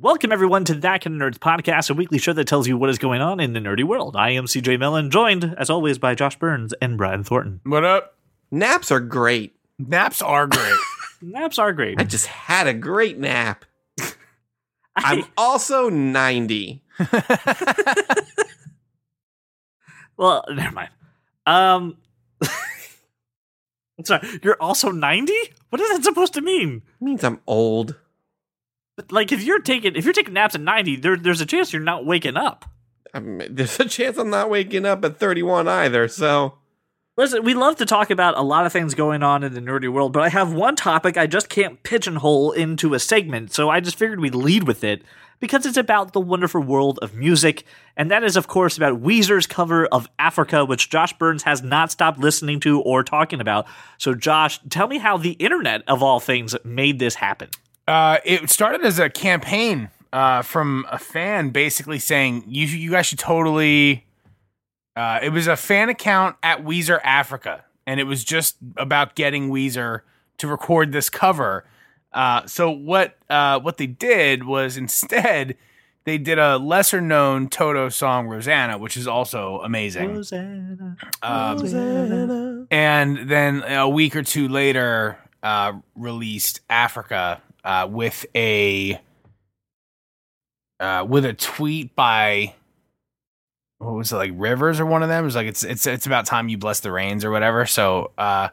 Welcome, everyone, to That Kind of Nerds podcast, a weekly show that tells you what is going on in the nerdy world. I am CJ Millen, joined, as always, by Josh Burns and Brian Thornton. What up? Naps are great. Naps are great. Naps are great. I just had a great nap. I'm also 90. well, never mind. Um, I'm sorry, you're also 90? What is that supposed to mean? It means I'm old. But, like, if you're taking if you're taking naps at 90, there, there's a chance you're not waking up. I mean, there's a chance I'm not waking up at 31 either, so. Listen, we love to talk about a lot of things going on in the nerdy world, but I have one topic I just can't pigeonhole into a segment, so I just figured we'd lead with it because it's about the wonderful world of music, and that is, of course, about Weezer's cover of Africa, which Josh Burns has not stopped listening to or talking about. So, Josh, tell me how the internet, of all things, made this happen. Uh, it started as a campaign uh, from a fan basically saying you you guys should totally. Uh, it was a fan account at Weezer Africa, and it was just about getting Weezer to record this cover. Uh, so what uh, what they did was instead they did a lesser known Toto song Rosanna, which is also amazing. Rosanna, Um, Rosanna. and then a week or two later uh, released Africa uh, with a uh, with a tweet by what was it like Rivers or one of them? It was like it's it's it's about time you bless the rains or whatever. So uh,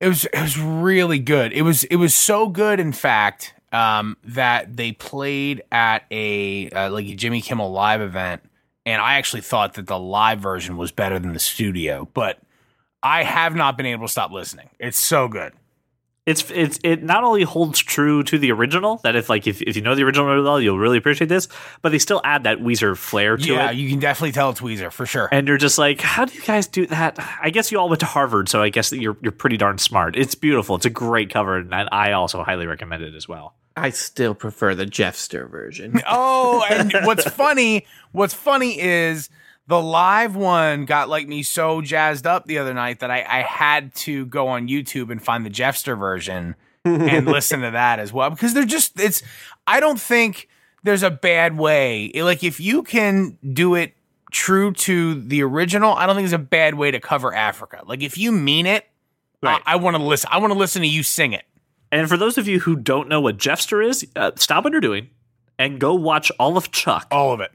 it was it was really good. It was it was so good, in fact, um, that they played at a uh, like a Jimmy Kimmel live event, and I actually thought that the live version was better than the studio, but I have not been able to stop listening. It's so good. It's it's it not only holds true to the original that if like if, if you know the original really well you'll really appreciate this but they still add that Weezer flair to yeah, it. Yeah, you can definitely tell it's Weezer for sure. and you're just like how do you guys do that? I guess you all went to Harvard so I guess that you're you're pretty darn smart. It's beautiful. It's a great cover and I also highly recommend it as well. I still prefer the Jeffster version. oh, and what's funny, what's funny is the live one got like me so jazzed up the other night that I, I had to go on YouTube and find the Jeffster version and listen to that as well because they're just it's I don't think there's a bad way. Like if you can do it true to the original I don't think there's a bad way to cover Africa. Like if you mean it Right. I, I want to listen I want to listen to you sing it. And for those of you who don't know what Jeffster is uh, stop what you're doing and go watch all of Chuck. All of it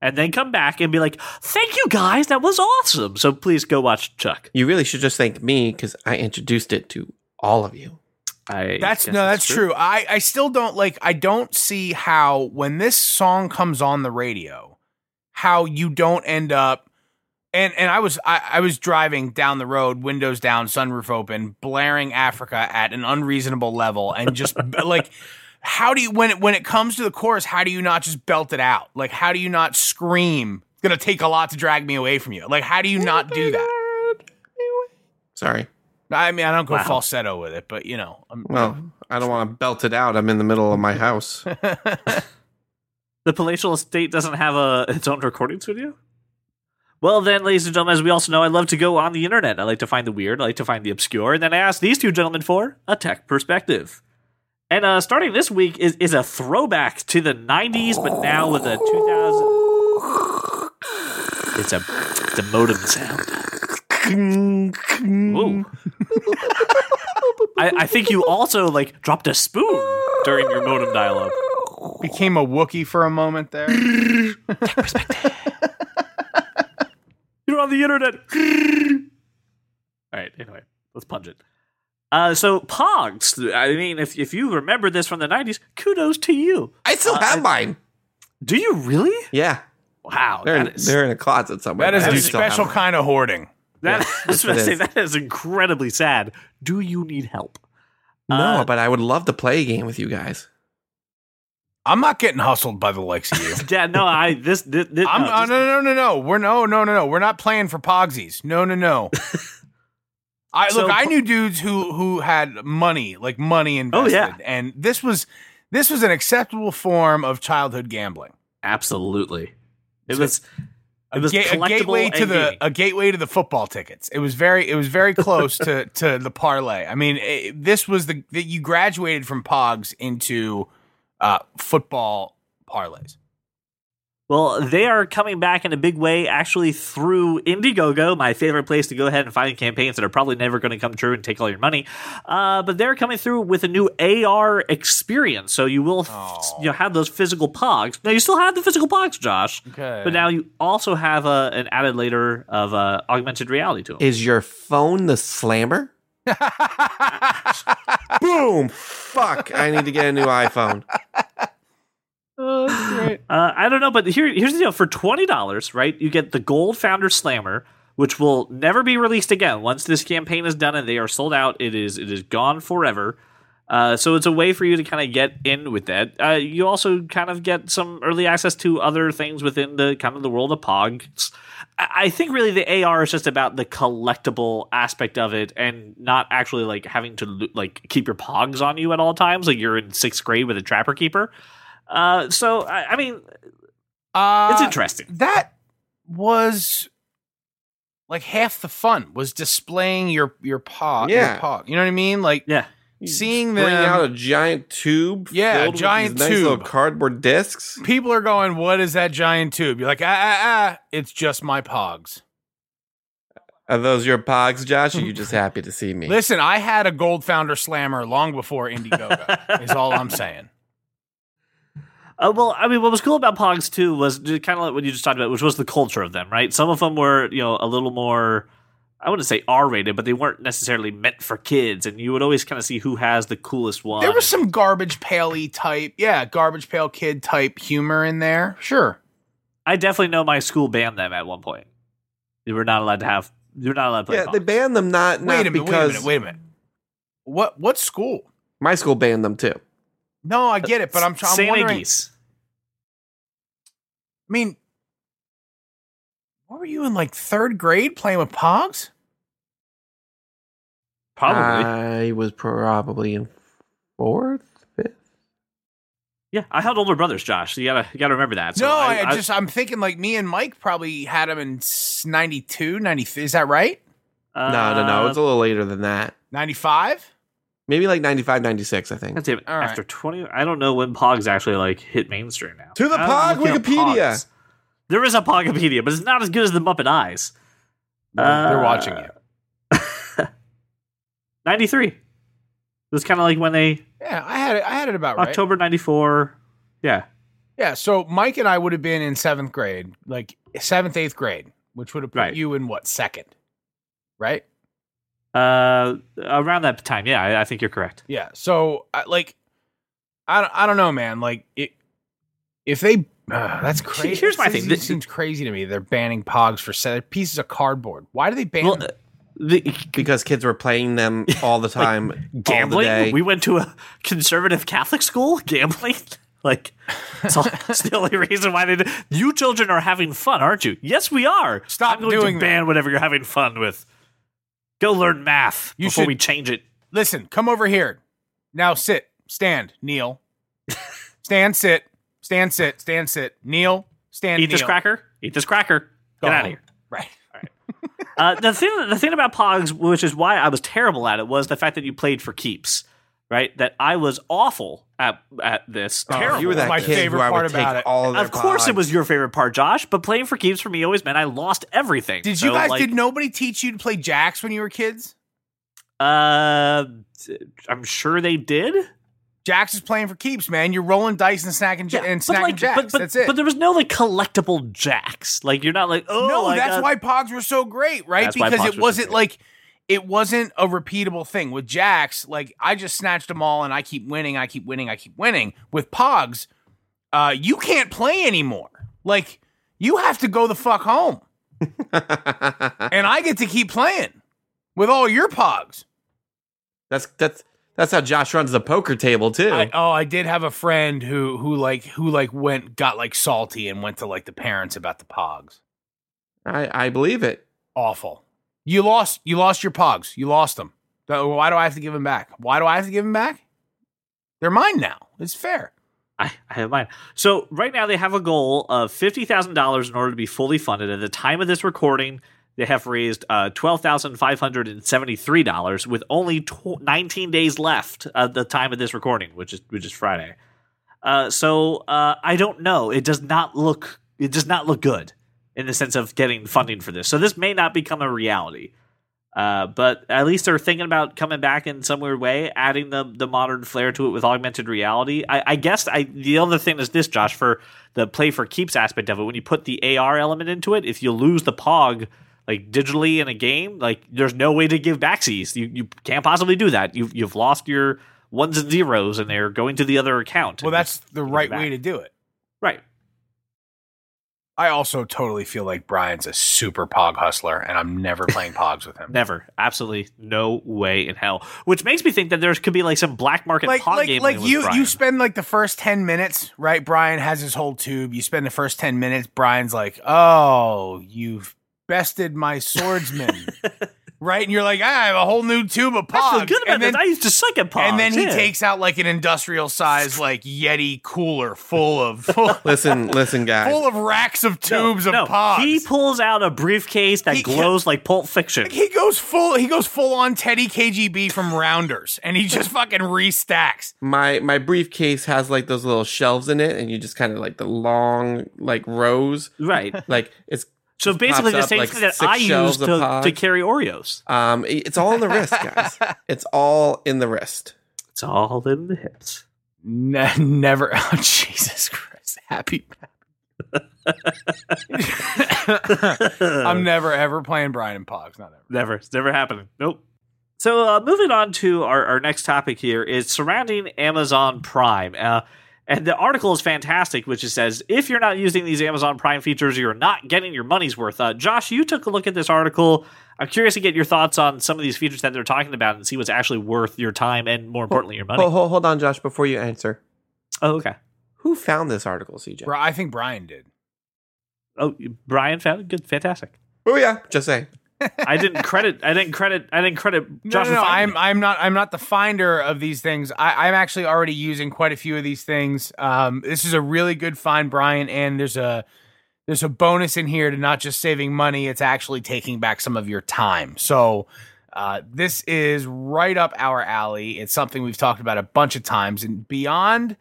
and then come back and be like thank you guys that was awesome so please go watch Chuck You really should just thank me because I introduced it to all of you. I That's no, that's true. I I still don't like. I don't see how when this song comes on the radio, how you don't end up. And and I was I, I was driving down the road, windows down, sunroof open, blaring Africa at an unreasonable level, and just like. How do you when it when it comes to the chorus? How do you not just belt it out? Like how do you not scream? It's gonna take a lot to drag me away from you. Like how do you not do that? Sorry. I mean I don't go Wow. falsetto with it, but you know, I'm, Well, I don't want to belt it out. I'm in the middle of my house. The palatial estate doesn't have a its own recording studio. Well, then, ladies and gentlemen, as we also know, I love to go on the internet. I like to find the weird. I like to find the obscure. And then I asked these two gentlemen for a tech perspective. And uh, starting this week is, is a throwback to the '90s, but now with a 2000. It's a it's a modem sound. I, I think you also like dropped a spoon during your modem dial-up. became a Wookiee for a moment there. You're on the internet. All right. Anyway, let's punch it. Uh, so Pogs. I mean, if if you remember this from the '90s, kudos to you. I still Uh, have I- mine. Do you really? Yeah. Wow, They're in, that is they're in a closet somewhere. That is I a do still have special kind of hoarding. that. Yeah, I was yes, going to it say is. that is incredibly sad. Do you need help? No, Uh, but I would love to play a game with you guys. I'm not getting hustled by the likes of you. Yeah, no, I this, this, this I'm, no, uh, just- no, no, no, no. We're no, no, no, no. We're not playing for Pogsies. No, no, no. I So look. I knew dudes who who had money, like money invested, Oh, yeah. and this was this was an acceptable form of childhood gambling. absolutely. It So- was A, it was ga- a gateway to the a gateway to the football tickets. It was very it was very close to to the parlay. I mean, it, this was the that you graduated from Pogs into uh, football parlays. Well, they are coming back in a big way, actually through Indiegogo, my favorite place to go ahead and find campaigns that are probably never going to come true and take all your money. Uh, but they're coming through with a new AR experience, so you will Oh. you know have those physical pogs. Now you still have the physical pogs, Josh, Okay. but now you also have uh, an added layer of uh, augmented reality to them. Is your phone the slammer? Boom! Fuck! I need to get a new iPhone. Oh. Uh, I don't know, but here, here's the deal: for twenty dollars, right, you get the Gold Founder Slammer, which will never be released again. Once this campaign is done and they are sold out, it is it is gone forever. Uh, so it's a way for you to kind of get in with that. Uh, you also kind of get some early access to other things within the kind of the world of Pogs. I I think really the AR is just about the collectible aspect of it, and not actually like having to like keep your Pogs on you at all times, like you're in sixth grade with a Trapper Keeper. Uh, so I, I mean, Uh, it's interesting. that was like half the fun was displaying your your paw. Yeah. your paw. You know what I mean? Like Yeah. seeing Bring out a giant tube. Yeah, filled with giant these nice little tube. cardboard discs. people are going, "What is that giant tube?" You're like, "Ah, ah, ah! It's just my pogs." Are those your pogs, Josh? Or are you just happy to see me? Listen, I had a Gold Founder Slammer long before Indiegogo. is all I'm saying. Uh, well, I mean, what was cool about Pogs too was kind of like what you just talked about, which was the culture of them, right? Some of them were, you know, a little more, I wouldn't say R rated, but they weren't necessarily meant for kids, and you would always kind of see who has the coolest one. There was some garbage paley type, yeah, garbage pail kid type humor in there. Sure. I definitely know my school banned them at one point. They were not allowed to have. You were not allowed to play. yeah, they banned them not, not Wait a minute. Wait a because minute. Wait a minute. What what school? my school banned them too. No, I get it, but I'm, I'm St. wondering. Iggy's. I mean, what were you in like third grade playing with Pogs? Probably. I was probably in fourth, fifth. yeah, I had older brothers, Josh. So you gotta you gotta remember that. So no, I, I just I'm thinking like me and Mike probably had them in 92, 93. Is that right? uh, no, no, no. It's a little later than that. 95? Maybe like 95, 96, I think. God damn it, All right. after twenty, I don't know when Pogs actually like hit mainstream now. To the I'm Pog Wikipedia. There is a Pogopedia, but it's not as good as the Muppet Eyes. They're, they're watching you. Ninety three. It was kind of like when they Yeah, I had it. I had it about right. October ninety four. Yeah, Yeah, so Mike and I would have been in seventh grade, like seventh, eighth grade, which would have put Right. you in what second, right? Uh, around that time. Yeah, I, I think you're correct. Yeah. So, I- like, I don't, I don't know, man. Like, it, if they, uh, that's crazy. Here's my It thing. This seems crazy to me. They're banning Pogs for se- pieces of cardboard. Why do they ban? Well, them? the, Because kids were playing them all the time, all the gambling. day. We went to a conservative Catholic school. Gambling. Like, it's, all, it's the only reason why they. Do. You children are having fun, aren't you? Yes, we are. Stop I'm going doing to that. ban whatever you're having fun with. Go learn math You before should- we change it. Listen, come over here. Now sit, stand, kneel, stand, sit, stand, sit, stand, sit, kneel, stand, Eat this cracker. Eat this cracker. Go Get out of here. Right. Uh, the thing, the thing about Pogs, which is why I was terrible at it, was the fact that you played for keeps. Right, that I was awful at at this. Oh, terrible. you were that My kid favorite who I part would about take it. all of their Of course, it was your favorite part, Josh. But playing for keeps for me always meant I lost everything. Did you So, guys? like, did nobody teach you to play jacks when you were kids? Uh, I'm sure they did. Jacks is playing for keeps, man. You're rolling dice and snacking ja- and but snacking like, jacks. but, but, that's it. But there was no like collectible jacks. Like you're not like oh no, I that's got- why Pogs were so great, right? That's why because Pogs it wasn't great. like it wasn't a repeatable thing with Jacks. Like I just snatched them all, and I keep winning. I keep winning. I keep winning. With Pogs, uh, you can't play anymore. Like you have to go the fuck home, and I get to keep playing with all your Pogs. that's that's that's how Josh runs the poker table too. I, oh, I did have a friend who who like who like went got like salty and went to like the parents about the Pogs. I, I believe it. Awful. You lost. You lost your Pogs. You lost them. Why do I have to give them back? Why do I have to give them back? They're mine now. It's fair. I, I have mine. So right now they have a goal of fifty thousand dollars in order to be fully funded. At the time of this recording, they have raised uh, twelve thousand five hundred and seventy three dollars, with only tw- nineteen days left at the time of this recording, which is which is Friday. Uh, so uh, I don't know. It does not look. It does not look good in the sense of getting funding for this. So this may not become a reality. Uh, but at least they're thinking about coming back in some weird way, adding the the modern flair to it with augmented reality. I, I guess I the other thing is this, Josh, for the play for keeps aspect of it. When you put the AR element into it, if you lose the Pog like digitally in a game, like there's no way to give backsies. You you can't possibly do that. You've you've lost your ones and zeros, and they're going to the other account. Well, that's the right way to do it. Right. I also totally feel like Brian's a super pog hustler, and I'm never playing pogs with him. Never, absolutely, no way in hell. Which makes me think that there could be like some black market like, pog like, game. like you, Brian. you spend like the first ten minutes, right? Brian has his whole tube. You spend the first ten minutes. Brian's like, "Oh, you've bested my swordsman." Right? And you're like, ah, I have a whole new tube of pogs. I feel good about and then, this. I used to suck at pogs. and then he yeah. takes out like an industrial size like Yeti cooler full of full, Listen, listen, guys. full of racks of tubes no, of pogs. He pulls out a briefcase that He- glows like Pulp Fiction. he goes full he goes full on Teddy KGB from Rounders and he just fucking restacks. my my briefcase has like those little shelves in it, and you just kind of like the long like rows. Right. Like it's So Just basically, the same like, thing that I use to, to carry Oreos. um it's all in the wrist, guys. It's all in the wrist. It's all in the hips. Ne- never oh Jesus Christ. Happy I'm never ever playing Brian and Pogs, not ever. Never. It's never happening. Nope. So uh, moving on to our, our next topic here is surrounding Amazon Prime. Uh, and the article is fantastic, which it says if you're not using these Amazon Prime features, you're not getting your money's worth. Uh, Josh, you took a look at this article. I'm curious to get your thoughts on some of these features that they're talking about and see what's actually worth your time and, more importantly, your money. Hold, hold, hold on, Josh, before you answer. Oh, okay. Who found this article, CJ? Bro, I think Brian did. Oh, Brian found it. Good, fantastic. Oh yeah, just saying. I didn't credit. I didn't credit. I didn't credit No, Josh. no, for no, I'm. I'm not I'm not the finder of these things. I, I'm actually already using quite a few of these things. Um, this is a really good find, Brian, and there's a there's a bonus in here to not just saving money; it's actually taking back some of your time. So uh, this is right up our alley. It's something we've talked about a bunch of times, and beyond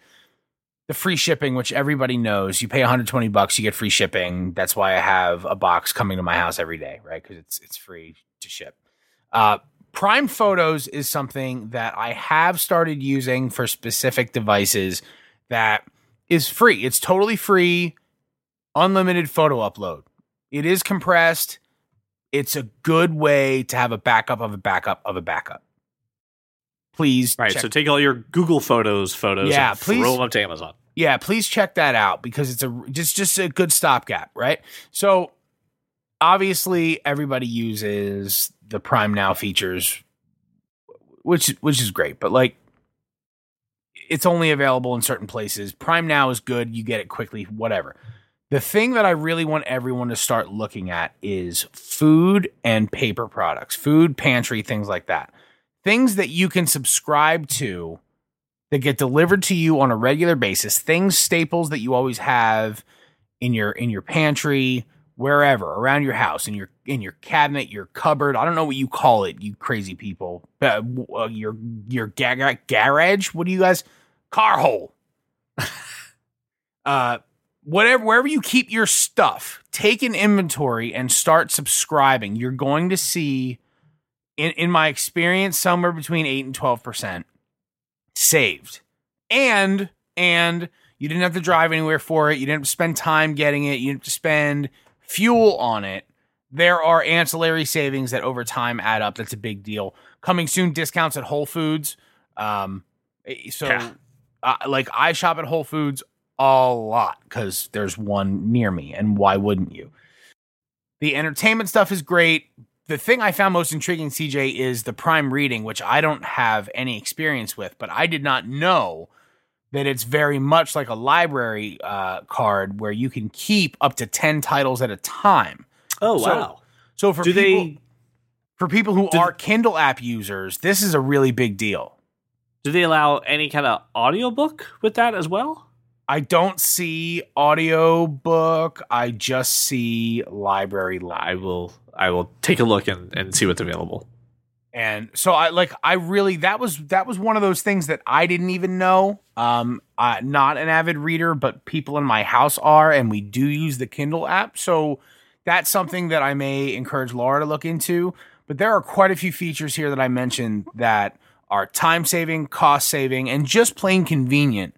the free shipping, which everybody knows, you pay 120 bucks, you get free shipping. That's why I have a box coming to my house every day, right? Because it's it's free to ship. Uh, Prime Photos is something that I have started using for specific devices that is free. It's totally free, unlimited photo upload. It is compressed. It's a good way to have a backup of a backup of a backup. Please, Right. check So take all your Google Photos photos. Yeah, please- Throw them up to Amazon. yeah, please check that out because it's a just just a good stopgap, right? So obviously everybody uses the Prime Now features, which which is great, but like it's only available in certain places. Prime Now is good; you get it quickly, whatever. The thing that I really want everyone to start looking at is food and paper products, food pantry, things like that. Things that you can subscribe to that get delivered to you on a regular basis things staples that you always have in your in your pantry wherever around your house in your in your cabinet your cupboard i don't know what you call it you crazy people uh, your your ga- garage? What do you guys car hole. Uh whatever wherever you keep your stuff take an inventory and start subscribing. You're going to see in in my experience somewhere between 8 and 12 percent saved. And and you didn't have to drive anywhere for it. You didn't have to spend time getting it. You didn't have to spend fuel on it. There are ancillary savings that over time add up. That's a big deal. Coming soon discounts at whole foods. Um eh, so Yeah. uh, like i shop at whole foods a lot because there's one near me and why wouldn't you? The entertainment stuff is great the thing I found most intriguing, CJ, is the prime reading, which I don't have any experience with, but I did not know that it's very much like a library uh, card where you can keep up to 10 titles at a time. Oh So- wow. So for Do people, they for people who are Kindle app users, this is a really big deal. do they allow any kind of audiobook with that as well? I don't see audiobook. I just see library. I will. I will take a look and, and see what's available. And so I like I really that was that was one of those things that I didn't even know. Um, uh, not an avid reader, but people in my house are, and we do use the Kindle app. So that's something that I may encourage Laura to look into. But there are quite a few features here that I mentioned that are time saving, cost saving, and just plain convenient.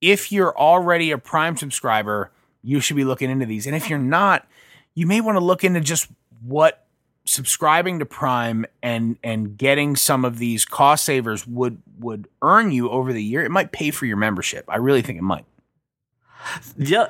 If you're already a Prime subscriber, you should be looking into these. And if you're not, you may want to look into just what subscribing to Prime and and getting some of these cost savers would would earn you over the year. It might pay for your membership. I really think it might.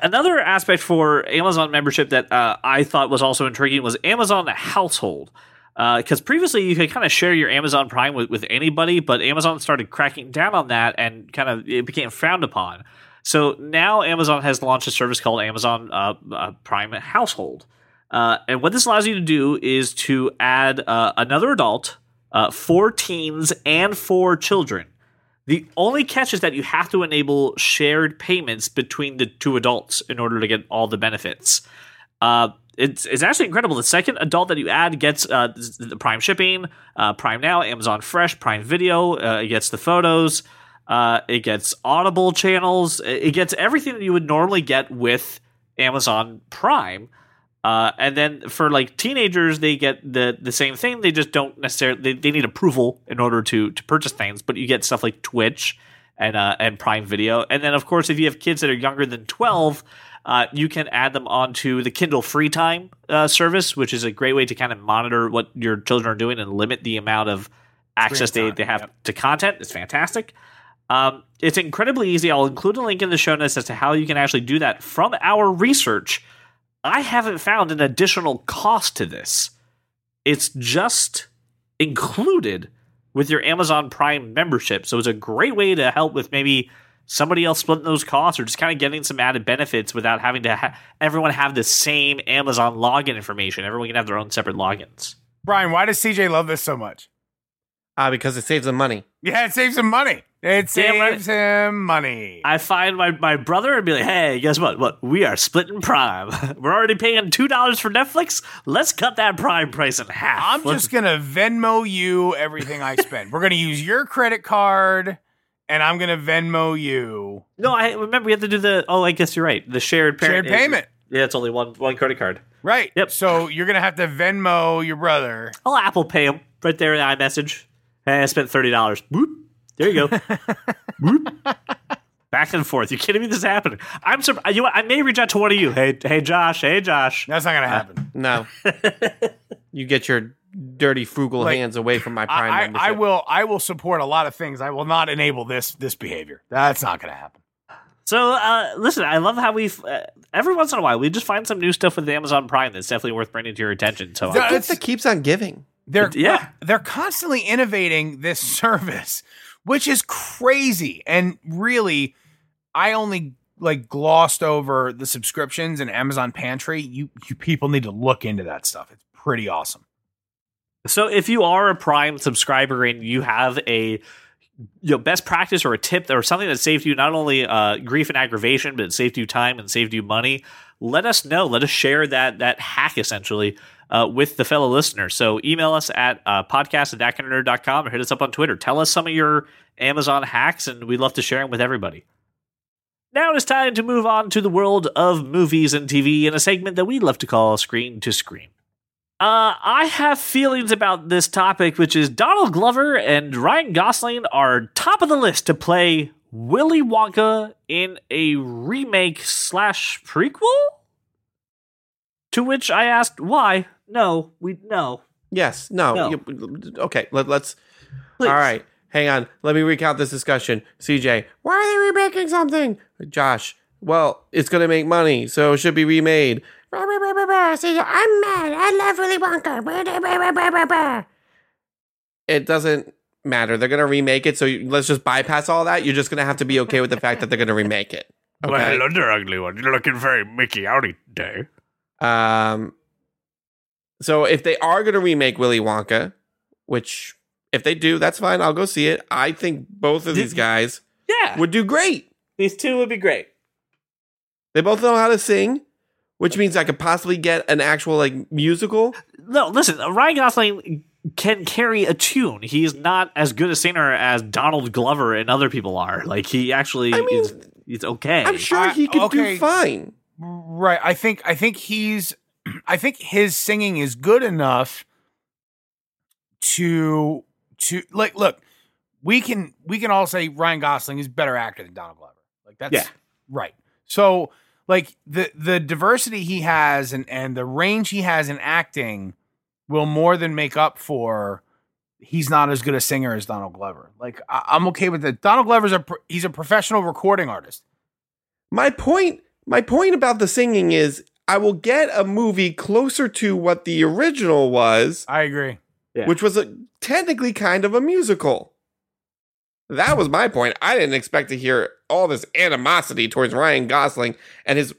Another aspect for Amazon membership that uh, I thought was also intriguing was Amazon Household. Because uh, previously you could kind of share your Amazon Prime with, with anybody, but Amazon started cracking down on that and kind of it became frowned upon. So now Amazon has launched a service called Amazon uh, uh, Prime Household. Uh, and what this allows you to do is to add uh, another adult, uh, four teens, and four children. The only catch is that you have to enable shared payments between the two adults in order to get all the benefits. It's it's actually incredible. The second adult that you add gets uh, the Prime shipping, uh, Prime Now, Amazon Fresh, Prime Video. Uh, it gets the photos. Uh, it gets Audible channels. It gets everything that you would normally get with Amazon Prime. Uh, and then for like teenagers, they get the the same thing. They just don't necessarily they, they need approval in order to to purchase things. But you get stuff like Twitch and uh, and Prime Video. And then of course, if you have kids that are younger than twelve uh, you can add them onto the Kindle Free Time uh, service, which is a great way to kind of monitor what your children are doing and limit the amount of access they, they have yep. to content. It's fantastic. Um, it's incredibly easy. I'll include a link in the show notes as to how you can actually do that. From our research, I haven't found an additional cost to this. It's just included with your Amazon Prime membership. So it's a great way to help with maybe somebody else splitting those costs or just kind of getting some added benefits without having to ha- everyone have the same Amazon login information. Everyone can have their own separate logins. Brian, why does CJ love this so much? Uh, because it saves him money. Yeah, it saves him money. It saves him money. I find my, my brother and be like, hey, guess what? What we are splitting Prime. We're already paying two dollars for Netflix. Let's cut that Prime price in half. I'm Let's- just gonna Venmo you everything I spend. We're gonna use your credit card and I'm gonna Venmo you. No, I remember we have to do the. Oh, I guess you're right. The shared shared payment. Yeah, it's only one one credit card. Right. Yep. So you're gonna have to Venmo your brother. I'll Apple Pay him right there in iMessage. Hey, I spent thirty dollars. Boop. There you go. Boop. Back and forth. You kidding me? This is happening. I'm surprised. You know? I may reach out to one of you. Hey, hey, Josh. Hey, Josh. That's not gonna happen. Uh, no. you get your dirty frugal like, hands away from my prime I, membership. I will I will support a lot of things. I will not enable this this behavior. That's not going to happen. So uh, listen, I love how we uh, every once in a while we just find some new stuff with Amazon Prime that's definitely worth bringing to your attention. So the gift that keeps on giving. They're yeah they're constantly innovating this service, which is crazy. And really, I only like glossed over the subscriptions and Amazon Pantry. You you people need to look into that stuff. It's pretty awesome. So if you are a Prime subscriber and you have a you know, best practice or a tip or something that saved you not only uh, grief and aggravation, but saved you time and saved you money, let us know. Let us share that that hack essentially uh, with the fellow listeners. So email us at uh, podcast at thatkindofnerd.com or hit us up on Twitter. Tell us some of your Amazon hacks, and we'd love to share them with everybody. Now it is time to move on to the world of movies and TV in a segment that we love to call Screen to Screen. Uh, I have feelings about this topic, which is Donald Glover and Ryan Gosling are top of the list to play Willy Wonka in a remake slash prequel. To which I asked, "Why? No, we no." Yes, no. no. You, okay, let, us. All right, hang on. Let me recount this discussion. CJ, why are they remaking something? Josh, well, it's going to make money, so it should be remade. See, I'm mad. I love Willy Wonka. It doesn't matter. They're going to remake it, so let's just bypass all that. You're just going to have to be okay with the fact that they're going to remake it. Okay? Well, hello there, ugly one. You're looking very Mickey Outy today. Um, so if they are going to remake Willy Wonka, which if they do, that's fine. I'll go see it. I think both of these guys, yeah, would do great. These two would be great. They both know how to sing which means I could possibly get an actual like musical. No, listen, Ryan Gosling can carry a tune. He's not as good a singer as Donald Glover and other people are. Like he actually I mean, is. It's okay. I'm sure he could okay. do fine. Right. I think I think he's I think his singing is good enough to to like look, we can we can all say Ryan Gosling is a better actor than Donald Glover. Like that's Yeah. right. So like the the diversity he has and and the range he has in acting will more than make up for he's not as good a singer as Donald Glover. Like I, I'm okay with that. Donald Glover's a he's a professional recording artist. My point my point about the singing is I will get a movie closer to what the original was, I agree. Yeah. which was a, technically kind of a musical. That was my point. I didn't expect to hear all this animosity towards Ryan Gosling and his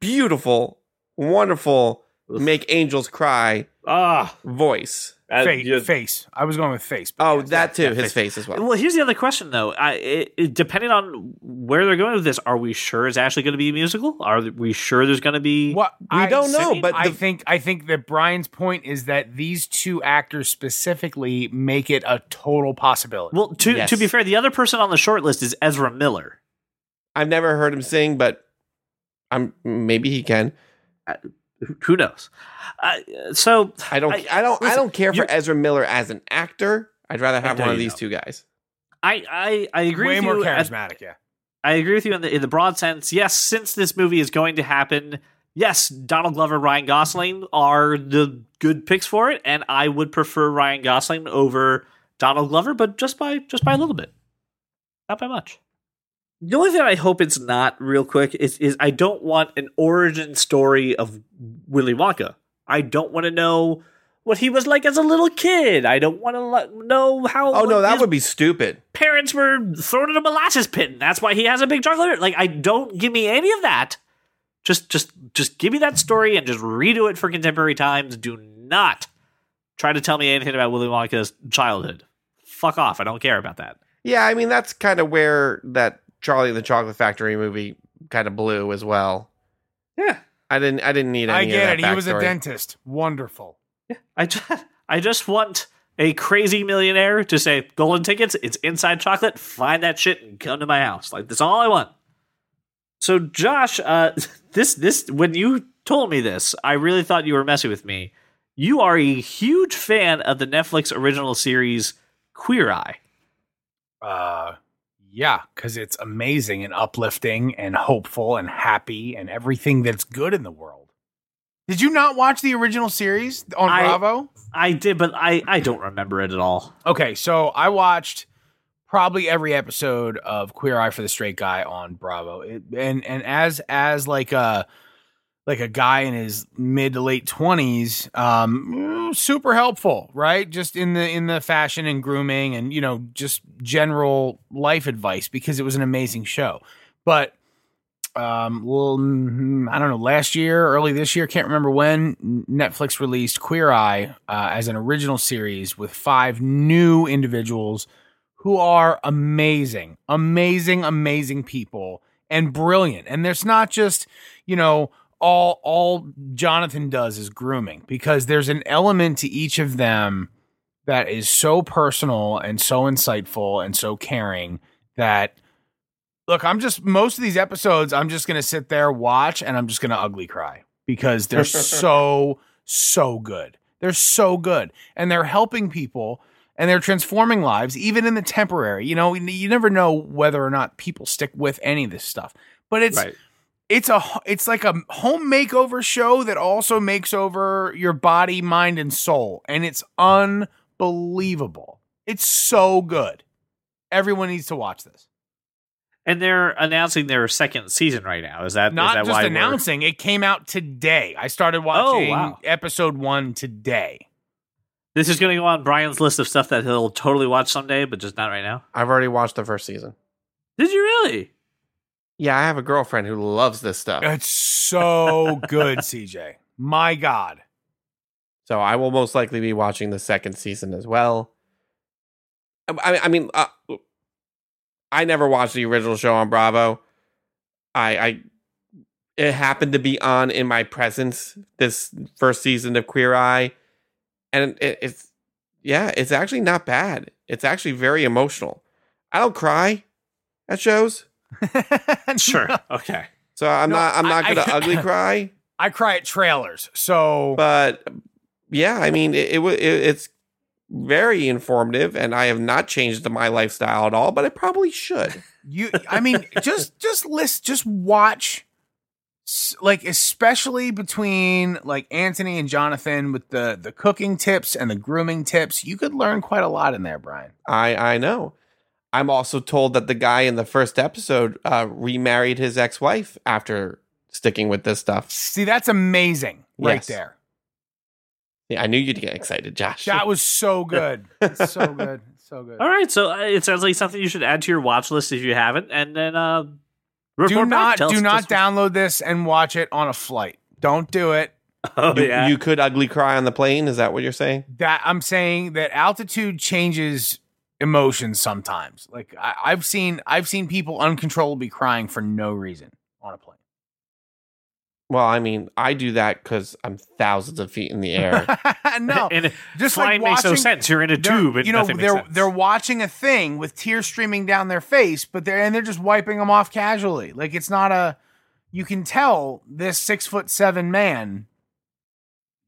beautiful, wonderful make angels cry ah. voice. uh, Fa- you- face. I was going with face. but Oh, yes, that yeah, too, yeah, his face as well. Well, here's the other question, though. I, it, it- depending on where they're going with this, are we sure it's actually going to be a musical? Are we sure there's going to be? What We don't know, singing? but I the- think I think that Brian's point is that these two actors specifically make it a total possibility. Well, to Yes. to be fair, the other person on the short list is Ezra Miller. I've never heard him sing, but I'm maybe he can. Who- Who knows? Uh, so I don't. I- I, don't. I don't care for Ezra Miller as an actor. I'd rather have one of these don't. two guys. I I, I agree way with more you. at- charismatic. yeah. I agree with you in the in the broad sense. Yes, since this movie is going to happen, yes, Donald Glover, Ryan Gosling are the good picks for it, and I would prefer Ryan Gosling over Donald Glover, but just by just by a little bit, not by much. The only thing I hope it's not real quick is is I don't want an origin story of Willy Wonka. I don't want to know what he was like as a little kid. I don't want to know how. Oh no, that would be stupid. parents were thrown in a molasses pit, and that's why he has a big chocolate. Like, I don't give me any of that. Just, just, just give me that story and just redo it for contemporary times. Do not try to tell me anything about Willy Wonka's childhood. Fuck off. I don't care about that. Yeah, I mean that's kind of where that Charlie and the Chocolate Factory movie kind of blew as well. Yeah, I didn't. I didn't need any I of get that it. He was a dentist. Wonderful. Yeah, I just, I just want a crazy millionaire to say golden tickets. It's inside chocolate. Find that shit and come to my house. Like that's all I want. So Josh, uh, this this when you told me this, I really thought you were messing with me. You are a huge fan of the Netflix original series Queer Eye. Uh, yeah, because it's amazing and uplifting and hopeful and happy and everything that's good in the world. Did you not watch the original series on I- Bravo? I did, but I I don't remember it at all. Okay, so I watched probably every episode of Queer Eye for the Straight Guy on Bravo, it, and and as as like a like a guy in his mid to late twenties, um, super helpful, right? Just in the in the fashion and grooming, and you know, just general life advice because it was an amazing show. But um, well, I don't know, last year, early this year, can't remember when, Netflix released Queer Eye uh, as an original series with five new individuals who are amazing, amazing, amazing people and brilliant. And there's not just, you know, all all Jonathan does is grooming because there's an element to each of them that is so personal and so insightful and so caring that look, I'm just most of these episodes I'm just going to sit there watch and I'm just going to ugly cry because they're so so good. They're so good and they're helping people and they're transforming lives even in the temporary. You know, you never know whether or not people stick with any of this stuff. But it's it's a it's like a home makeover show that also makes over your body, mind and soul and it's unbelievable. It's so good. Everyone needs to watch this. And they're announcing their second season right now. Is that is Not that just why we're- announcing, it came out today. I started oh, watching wow. episode 1 today. This is going to go on Brian's list of stuff that he'll totally watch someday, but just not right now. I've already watched the first season. Did you really? Yeah, I have a girlfriend who loves this stuff, It's so good, CJ. My god. so I will most likely be watching the second season as well. I, I mean, uh, I never watched the original show on Bravo. I, I, it happened to be on in my presence this first season of Queer Eye, and it, it's yeah, it's actually not bad. It's actually very emotional. I don't cry at shows, Sure. Okay. so I'm No, not. I'm not I- gonna I- ugly cry. I cry at trailers. So But yeah, I mean, it, it, it it's very informative, and I have not changed my lifestyle at all. But I probably should. you I mean just just list just watch like especially between like Antoni and Jonathan with the the cooking tips and the grooming tips, you could learn quite a lot in there, Brian. I I know. I'm also told that the guy in the first episode uh, remarried his ex-wife after sticking with this stuff. See, that's amazing right Yes. there. Yeah, I knew you'd get excited, Josh. That was so good. It's so good. So good. All right. So uh, it sounds like something you should add to your watch list if you haven't, and then uh, Do back. not Tell do us- not tell us- download this and watch it on a flight. Don't do it. Oh you, yeah. you could ugly cry on the plane. Is that what you're saying? That I'm saying that altitude changes emotions sometimes. Like I, I've seen I've seen people uncontrollably crying for no reason on a plane. Well, I mean, I do that because I'm thousands of feet in the air. no, and just like flying makes no sense. You're in a tube, and you know they're sense. they're watching a thing with tears streaming down their face, but they're and they're just wiping them off casually. Like it's not a. You can tell this six foot seven man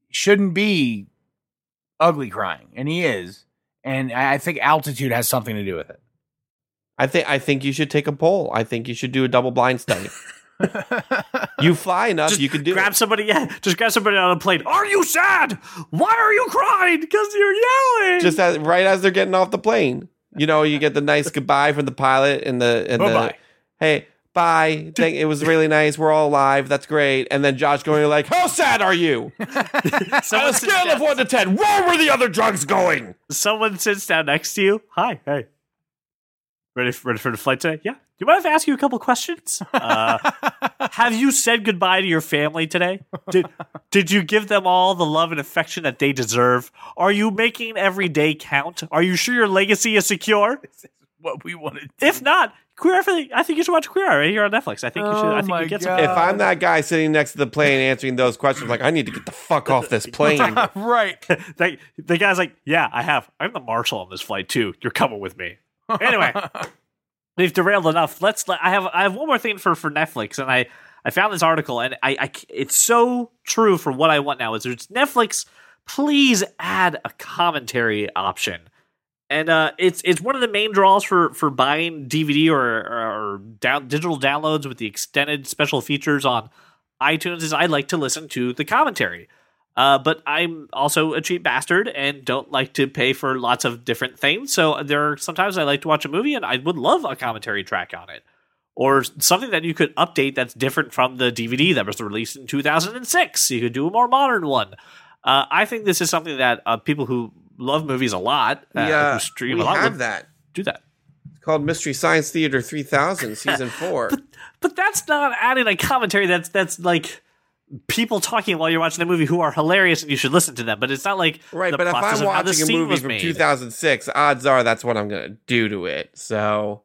shouldn't be ugly crying, and he is. And I think altitude has something to do with it. I think I think you should take a poll. I think you should do a double blind study. you fly enough, Just you can do grab it. somebody. Yeah, just grab somebody on a plane. Are you sad? Why are you crying? Because you're yelling. Just as, right as they're getting off the plane. You know, you get the nice goodbye from the pilot and the and the Bye-bye. hey bye. Thank, it was really nice. We're all alive. That's great. And then Josh going like, "How sad are you?" On a scale of one to ten, where were the other drugs going? someone sits down next to you. Hi, hey. Ready for, ready for the flight today? Yeah. Do you mind if I ask you a couple questions? Uh, have you said goodbye to your family today? Did Did you give them all the love and affection that they deserve? Are you making every day count? Are you sure your legacy is secure? what we wanted. If not, Queer Eye. for the- I think you should watch Queer Eye right here on Netflix. I think you should. Oh I think oh my you get God. some. If I'm that guy sitting next to the plane answering those questions, like I need to get the fuck off this plane. right. That- the guy's like, "Yeah, I have. I'm the marshal on this flight too. You're coming with me." Anyway, we've derailed enough. Let's. I have. I have one more thing for for Netflix, and I I found this article, and I, I it's so true for what I want now. Is it's Netflix? Please add a commentary option. And uh, it's it's one of the main draws for for buying DVD or, or, or down, digital downloads with the extended special features on iTunes. Is I like to listen to the commentary. Uh, but I'm also a cheap bastard and don't like to pay for lots of different things. So there are sometimes I like to watch a movie and I would love a commentary track on it. Or something that you could update that's different from the DVD that was released in 2006. You could do a more modern one. Uh, I think this is something that uh, people who love movies a lot, uh, yeah, stream we a lot, have that. do that. It's called Mystery Science Theater 3000, season four. But that's not adding a commentary. That's that's like people talking while you're watching the movie who are hilarious and you should listen to them. But it's not like Right, the but if I'm watching a movie from made. 2006, odds are that's what I'm going to do to it. So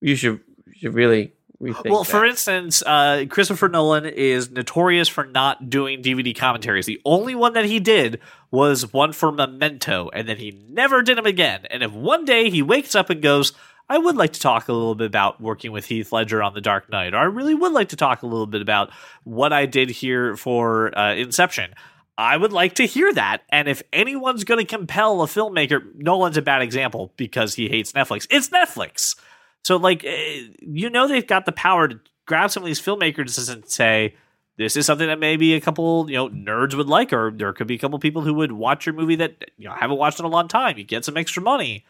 you should you should really rethink. Well, for instance, uh, Christopher Nolan is notorious for not doing DVD commentaries. The only one that he did was one for Memento, and then he never did them again. And if one day he wakes up and goes, I would like to talk a little bit about working with Heath Ledger on The Dark Knight, or I really would like to talk a little bit about what I did here for uh, Inception. I would like to hear that. And if anyone's going to compel a filmmaker, Nolan's a bad example because he hates Netflix. It's Netflix. So, like, eh, you know, they've got the power to grab some of these filmmakers and say, this is something that maybe a couple, you know, nerds would like, or there could be a couple people who would watch your movie that, you know, haven't watched in a long time. You get some extra money,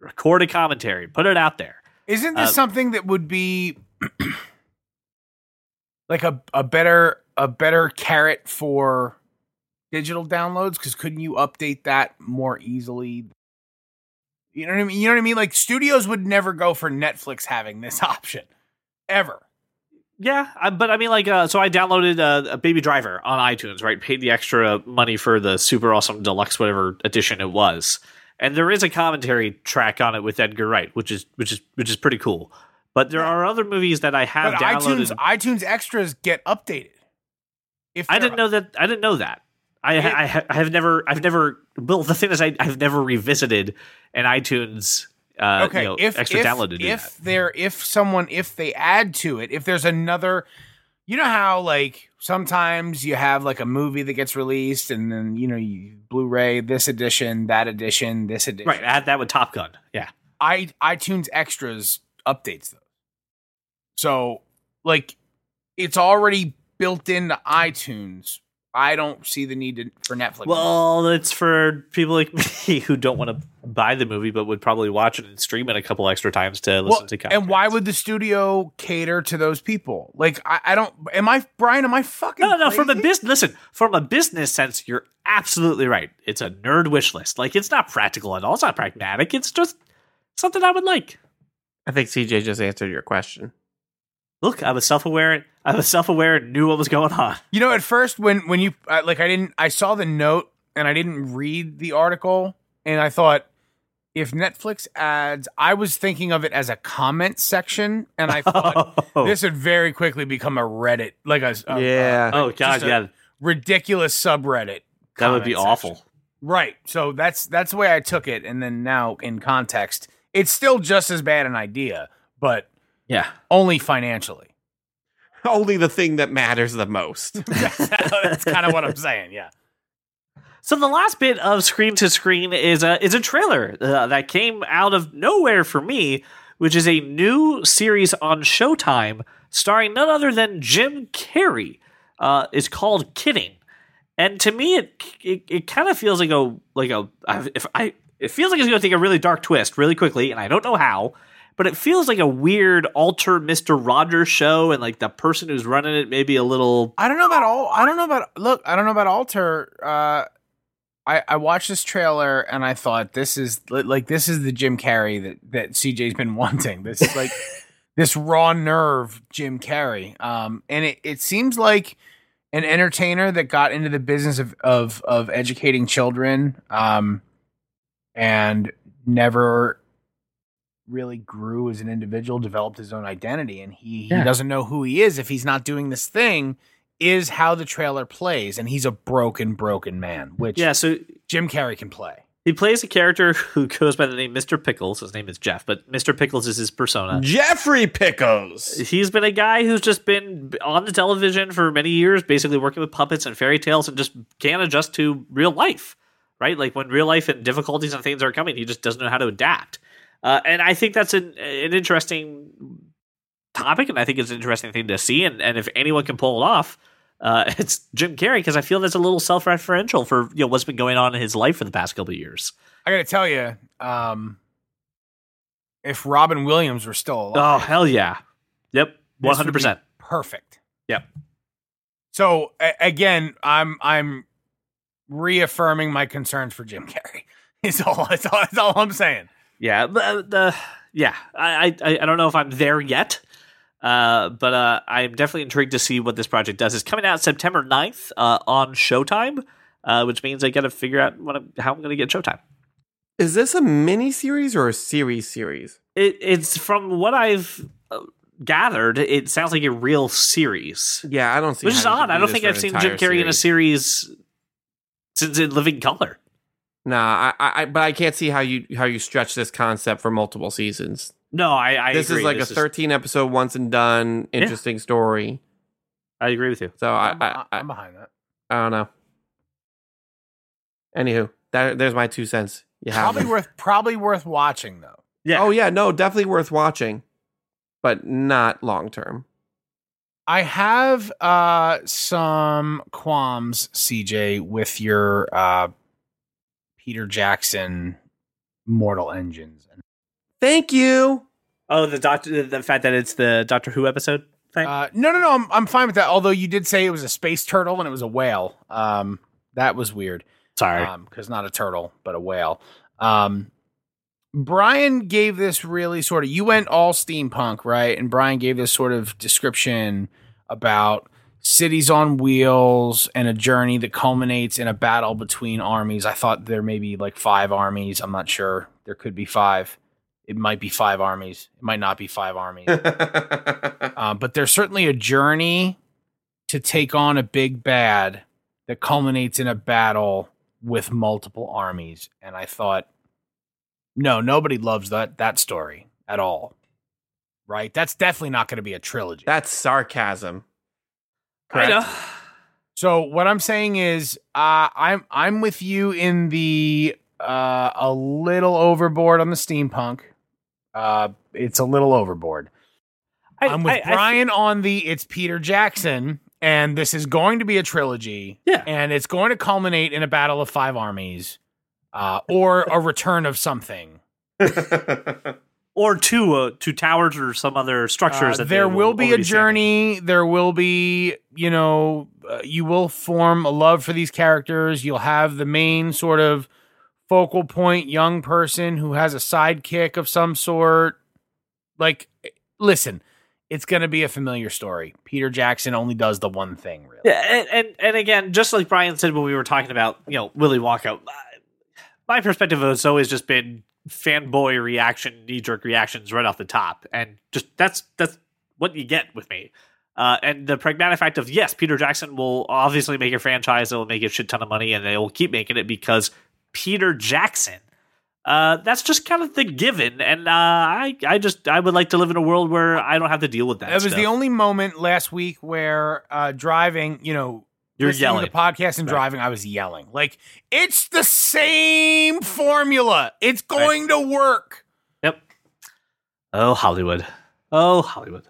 record a commentary, put it out there. Isn't this Uh, something that would be like a, a better a better carrot for digital downloads? Because couldn't you update that more easily? You know what I mean? You know what I mean? Like studios would never go for Netflix having this option ever. Yeah, I, but I mean, like, uh, so I downloaded uh, a Baby Driver on iTunes, right? Paid the extra money for the super awesome deluxe whatever edition it was, and there is a commentary track on it with Edgar Wright, which is which is which is pretty cool. But there are other movies that I have But downloaded. iTunes iTunes extras get updated. If I didn't know that. I didn't know that. I, I, I have never, I've never. Well, the thing is, I, I've never revisited an iTunes uh, okay, you know, if extra if, download to if that. there if someone if they add to it, if there's another, you know how like sometimes you have like a movie that gets released and then you know you Blu-ray this edition, that edition, this edition. Right, add that with Top Gun. Yeah, i iTunes extras updates those. So like it's already built into iTunes. I don't see the need to, for Netflix. Well, it's for people like me who don't want to buy the movie, but would probably watch it and stream it a couple extra times to listen Well, to. Content. and why would the studio cater to those people? Like, I, I don't. Am I Brian? Am I fucking? No, no. From a business, listen. From a business sense, you're absolutely right. It's a nerd wish list. Like it's not practical at all. It's not pragmatic. It's just something I would like. I think CJ just answered your question. Look, I was self aware. I was self aware and knew what was going on. You know, at first when when you uh, like, I didn't. I saw the note and I didn't read the article, and I thought if Netflix adds, I was thinking of it as a comment section, and I thought Oh, this would very quickly become a Reddit, like a, a- Yeah. oh God, just a- yeah, ridiculous subreddit. that would be comment awful. Right. So that's that's the way I took it, and then now in context, it's still just as bad an idea, but Yeah. only financially. Only the thing that matters the most. that's kind of what I'm saying. Yeah. So the last bit of screen to screen is a is a trailer uh, that came out of nowhere for me, which is a new series on Showtime starring none other than Jim Carrey. Uh, it's called Kidding, and to me, it it, it kind of feels like a like a if I it feels like it's going to take a really dark twist really quickly, and I don't know how. But it feels like a weird alter Mister Rogers show, and like the person who's running it maybe a little I don't know about all. I don't know about look. I don't know about Alter. Uh, I I watched this trailer and I thought this is like this is the Jim Carrey that that CJ's been wanting. This is like this raw nerve Jim Carrey. Um, and it it seems like an entertainer that got into the business of of of educating children. Um, and never really grew as an individual, developed his own identity, and he, Yeah. he doesn't know who he is if he's not doing this thing. Is how the trailer plays, and he's a broken, broken man, which yeah. So Jim Carrey can play. He plays a character who goes by the name Mr. Pickles. His name is Jeff, but Mr. Pickles is his persona. Jeffrey Pickles. He's been a guy who's just been on the television for many years, basically working with puppets and fairy tales and just can't adjust to real life, right? Like when real life and difficulties and things are coming, he just doesn't know how to adapt. Uh, and I think that's an, an interesting topic, and I think it's an interesting thing to see. And, and if anyone can pull it off, uh, it's Jim Carrey because I feel that's a little self-referential for you know what's been going on in his life for the past couple of years. I got to tell you, um, if Robin Williams were still alive, Oh hell yeah! Yep, would hundred percent. perfect. Yep. So a- again, I'm I'm reaffirming my concerns for Jim Carrey. It's all. It's all. It's all I'm saying. Yeah, the, the yeah, I, I I don't know if I'm there yet, uh, but uh, I'm definitely intrigued to see what this project does. It's coming out September 9th uh, on Showtime, uh, which means I got to figure out what I'm, how I'm going to get Showtime. Is this a mini series or a series series? It, it's from what I've uh, gathered, it sounds like a real series, Yeah, I don't see. which is odd. I don't think I've seen Jim Carrey in a series. series since in Living Color. Nah, I, I, but I can't see how you how you stretch this concept for multiple seasons. No, I, I this agree. is like This a 13 episode once and done interesting story. I agree with you. So I, I'm, I, I, I'm behind that. I don't know. Anywho, that, there's my two cents. You Probably worth. Probably worth watching though. Yeah. Oh yeah, no, definitely worth watching, but not long term. I have uh some qualms, CJ, with your uh Peter Jackson Mortal Engines. Thank you. Oh, the doctor. The fact that it's the Doctor Who episode thing. Uh, no, no, no. I'm, I'm fine with that. Although you did say it was a space turtle and it was a whale. Um, that was weird. Sorry. Um because not a turtle, but a whale. Um, Brian gave this really sort of. You went all steampunk, right? And Brian gave this sort of description about cities on wheels and a journey that culminates in a battle between armies. I thought there may be like five armies. I'm not sure. There could be five. It might be five armies. It might not be five armies. uh, but there's certainly a journey to take on a big bad that culminates in a battle with multiple armies. And I thought, no, nobody loves that that story at all. Right? That's definitely not going to be a trilogy. That's sarcasm. I know. So what I'm saying is, uh, I'm I'm with you in the uh, a little overboard on the steampunk. Uh, it's a little overboard. I, I'm with I- I- Brian on the it's Peter Jackson, and this is going to be a trilogy. Yeah. and it's going to culminate in a battle of five armies, uh, or a return of something. or two uh, two towers or some other structures. Uh, that there they will be a already standing. journey. There will be, you know, uh, you will form a love for these characters. You'll have the main sort of focal point young person who has a sidekick of some sort. Like, listen, it's going to be a familiar story. Peter Jackson only does the one thing, really. Yeah, and, and and again, just like Brian said when we were talking about you know Willy Wonka, uh, my perspective has always just been fanboy reaction, knee jerk reactions right off the top, and just that's that's what you get with me. Uh, and the pragmatic fact of yes, Peter Jackson will obviously make a franchise that will make a shit ton of money, and they will keep making it because Peter Jackson. Uh, that's just kind of the given, and uh, I I just I would like to live in a world where I don't have to deal with that. That was stuff. the only moment last week where uh, driving, you know, You're yelling. to the podcast and driving, I was yelling. Like, it's the same formula. It's going to work. Yep. Oh, Hollywood. Oh, Hollywood.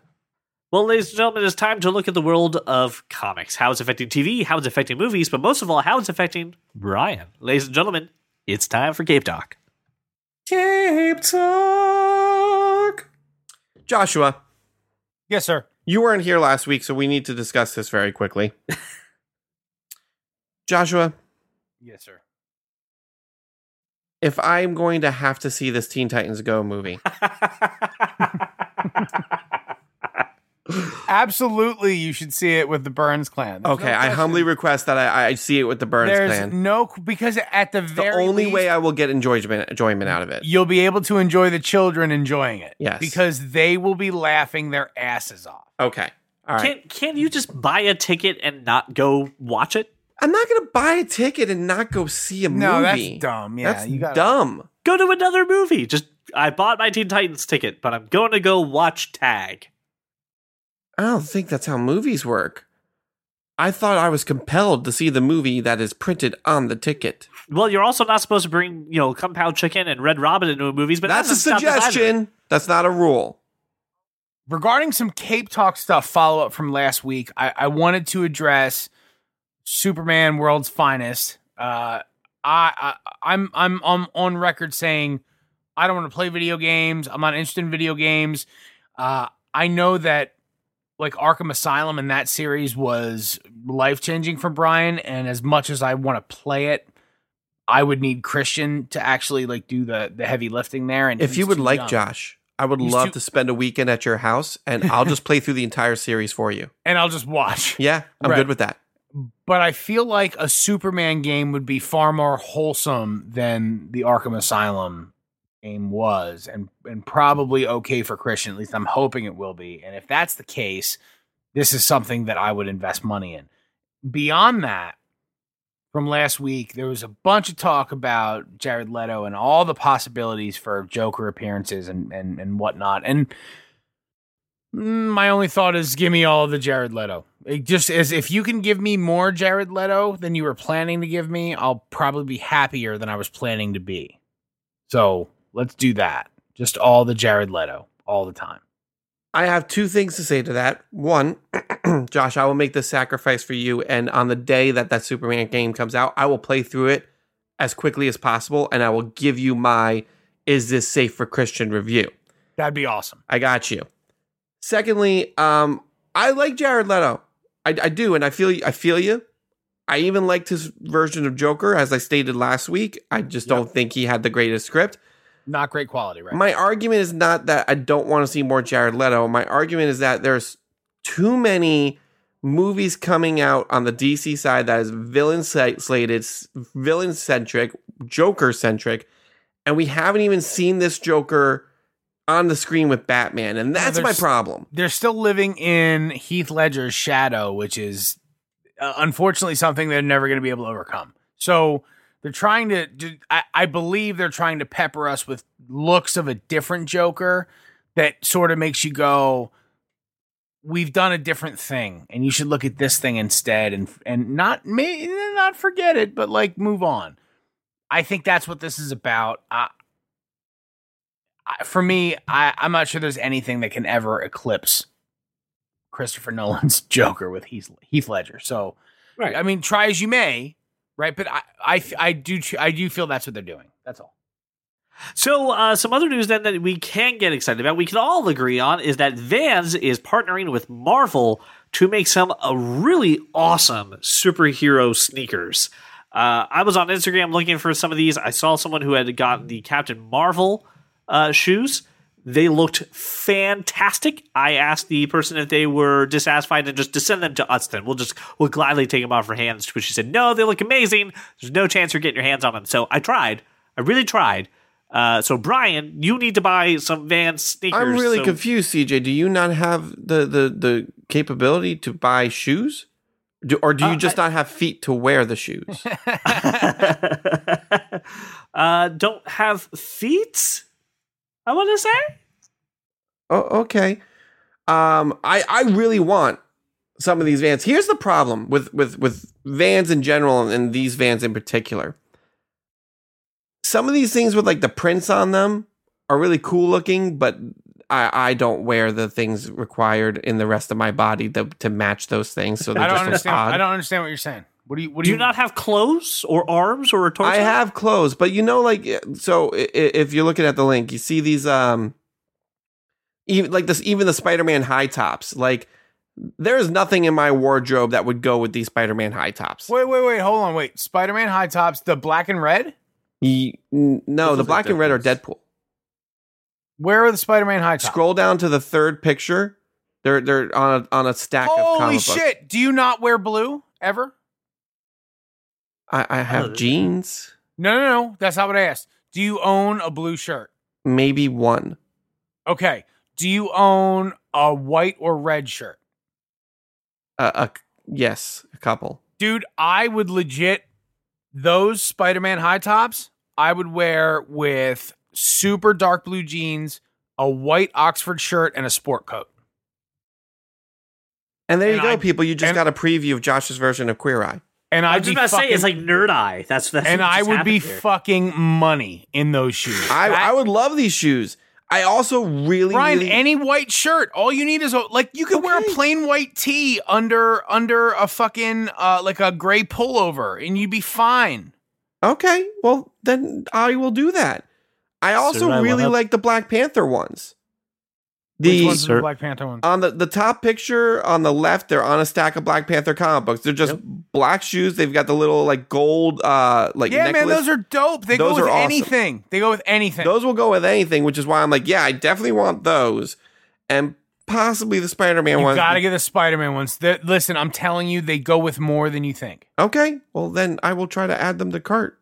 Well, ladies and gentlemen, it's time to look at the world of comics. How it's affecting TV, how it's affecting movies, but most of all, how it's affecting Brian. Ladies and gentlemen, it's time for Cape Talk. Cape Talk. Joshua, Yes, sir. you weren't here last week, so we need to discuss this very quickly. Joshua, Yes, sir. if I'm going to have to see this Teen Titans Go movie, Absolutely, you should see it with the Burns clan. There's okay, no I humbly request that I, I see it with the Burns There's clan. no because at the very. the only least, way I will get enjoyment enjoyment out of it. you'll be able to enjoy the children enjoying it. Yes. because they will be laughing their asses off. Okay, all right. Can't, can't you just buy a ticket and not go watch it? I'm not gonna buy a ticket and not go see a No, movie. that's dumb. Yeah, that's you got dumb. Go to another movie. Just I bought my Teen Titans ticket, but I'm going to go watch Tag. I don't think that's how movies work. I thought I was compelled to see the movie that is printed on the ticket. Well, you're also not supposed to bring, you know, Kung Pao Chicken and Red Robin into movies, but that's a doesn't stop us either. suggestion. That's not a rule. regarding some Cape Talk stuff, follow up from last week, I, I wanted to address Superman World's Finest. Uh, I, I I'm I'm I'm on record saying I don't want to play video games. I'm not interested in video games. Uh, I know that like Arkham Asylum and that series was life changing for Brian, and as much as I want to play it. I would need Christian to actually like do the the heavy lifting there. And If you would like young. Josh, I would He's love too- to spend a weekend at your house and I'll just play through the entire series for you. and I'll just watch. Yeah, I'm Right. good with that. But I feel like a Superman game would be far more wholesome than the Arkham Asylum game was, and and probably okay for Christian. At least I'm hoping it will be. And if that's the case, this is something that I would invest money in. Beyond that, from last week, there was a bunch of talk about Jared Leto and all the possibilities for Joker appearances and and and whatnot. And Mm, my only thought is, give me all the Jared Leto. It just as if you can give me more Jared Leto than you were planning to give me, I'll probably be happier than I was planning to be. So let's do that. Just all the Jared Leto all the time. I have two things to say to that. One, Josh, I will make this sacrifice for you. And on the day that that Superman game comes out, I will play through it as quickly as possible and I will give you my is this safe for Christian review. That'd be awesome. I got you. Secondly, um, I like Jared Leto. I, I do, and I feel I feel you. I even liked his version of Joker, as I stated last week. I just Yep. don't think he had the greatest script. Not great quality, right? My argument is not that I don't want to see more Jared Leto. My argument is that there's too many movies coming out on the DC side that is villain sla- slated, villain centric, Joker centric, and we haven't even seen this Joker on the screen with Batman, and that's my problem. They're still living in Heath Ledger's shadow, which is uh, unfortunately something they're never going to be able to overcome. So they're trying to, do, I, I believe they're trying to pepper us with looks of a different Joker that sort of makes you go, we've done a different thing and you should look at this thing instead and and not may not forget it but like move on i think that's what this is about I, for me I, i'm not sure there's anything that can ever eclipse christopher nolan's joker with heath, heath ledger so Right. i mean try as you may right but I, I i do i do feel that's what they're doing that's all So, uh, some other news then that we can get excited about, we can all agree on, is that Vans is partnering with Marvel to make some uh, really awesome superhero sneakers. Uh, I was on Instagram looking for some of these. I saw someone who had gotten the Captain Marvel uh, shoes. They looked fantastic. I asked the person if they were dissatisfied and just to send them to us. Then we'll just we'll gladly take them off her hands. Which she said, no, they look amazing. There's no chance you're getting your hands on them. So I tried. I really tried. Uh, so Brian, you need to buy some Vans sneakers. I'm really so- confused, CJ. Do you not have the the the capability to buy shoes? Do, or do you Uh, just not have feet to wear the shoes? uh, don't have feet. I want to say. oh, okay. Um, I I really want some of these vans. Here's the problem with with with vans in general and these vans in particular. Some of these things with like the prints on them are really cool looking, but I, I don't wear the things required in the rest of my body to, to match those things. So they i don't just understand odd. i don't understand what you're saying what do you what Do you not have clothes or arms or a torso? I have clothes, but you know, like so, i- i- if you're looking at the link, you see these um, even like this, even the Spider-Man high tops. Like there is nothing in my wardrobe that would go with these Spider-Man high tops. Wait, wait, wait. Hold on. Wait. Spider Man high tops, the black and red? Ye- n- no, Those the black and red are Deadpool. Where are the Spider Man high tops? Scroll down to the third picture. They're they're on a on a stack of Holy comic books. shit. Do you not wear blue ever? I, I have jeans, No, no, no. That's not what I asked. Do you own a blue shirt? maybe one. Okay. Do you own a white or red shirt? Uh, a yes, a couple. Dude, I would legit those Spider Man high tops, I would wear with super dark blue jeans, a white Oxford shirt, and a sport coat. And there And you go, I- people. You just and- got a preview of Josh's version of Queer Eye. And I I'd was just be about to say fucking, it's like nerd eye. That's that's and I would be here. fucking money in those shoes. I, That- I would love these shoes. I also really, Brian, really any white shirt, all you need is a like you could wear a plain white tee under under a fucking uh like a gray pullover and you'd be fine. okay. Well, then I will do that. I also Sir, I really wanna- like the Black Panther ones. Which The ones are Sir- the Black Panther ones? on the the top picture on the left, they're on a stack of Black Panther comic books. They're just Yep. black shoes. They've got the little like gold uh like yeah, necklace. man, those are dope. They Those go with awesome. anything. They go with anything. Those will go with anything, which is why I'm like, yeah, I definitely want those, and possibly the Spider Man you ones. gotta get the Spider-Man ones. they listen, I'm telling you, they go with more than you think. Okay, well then I will try to add them to cart.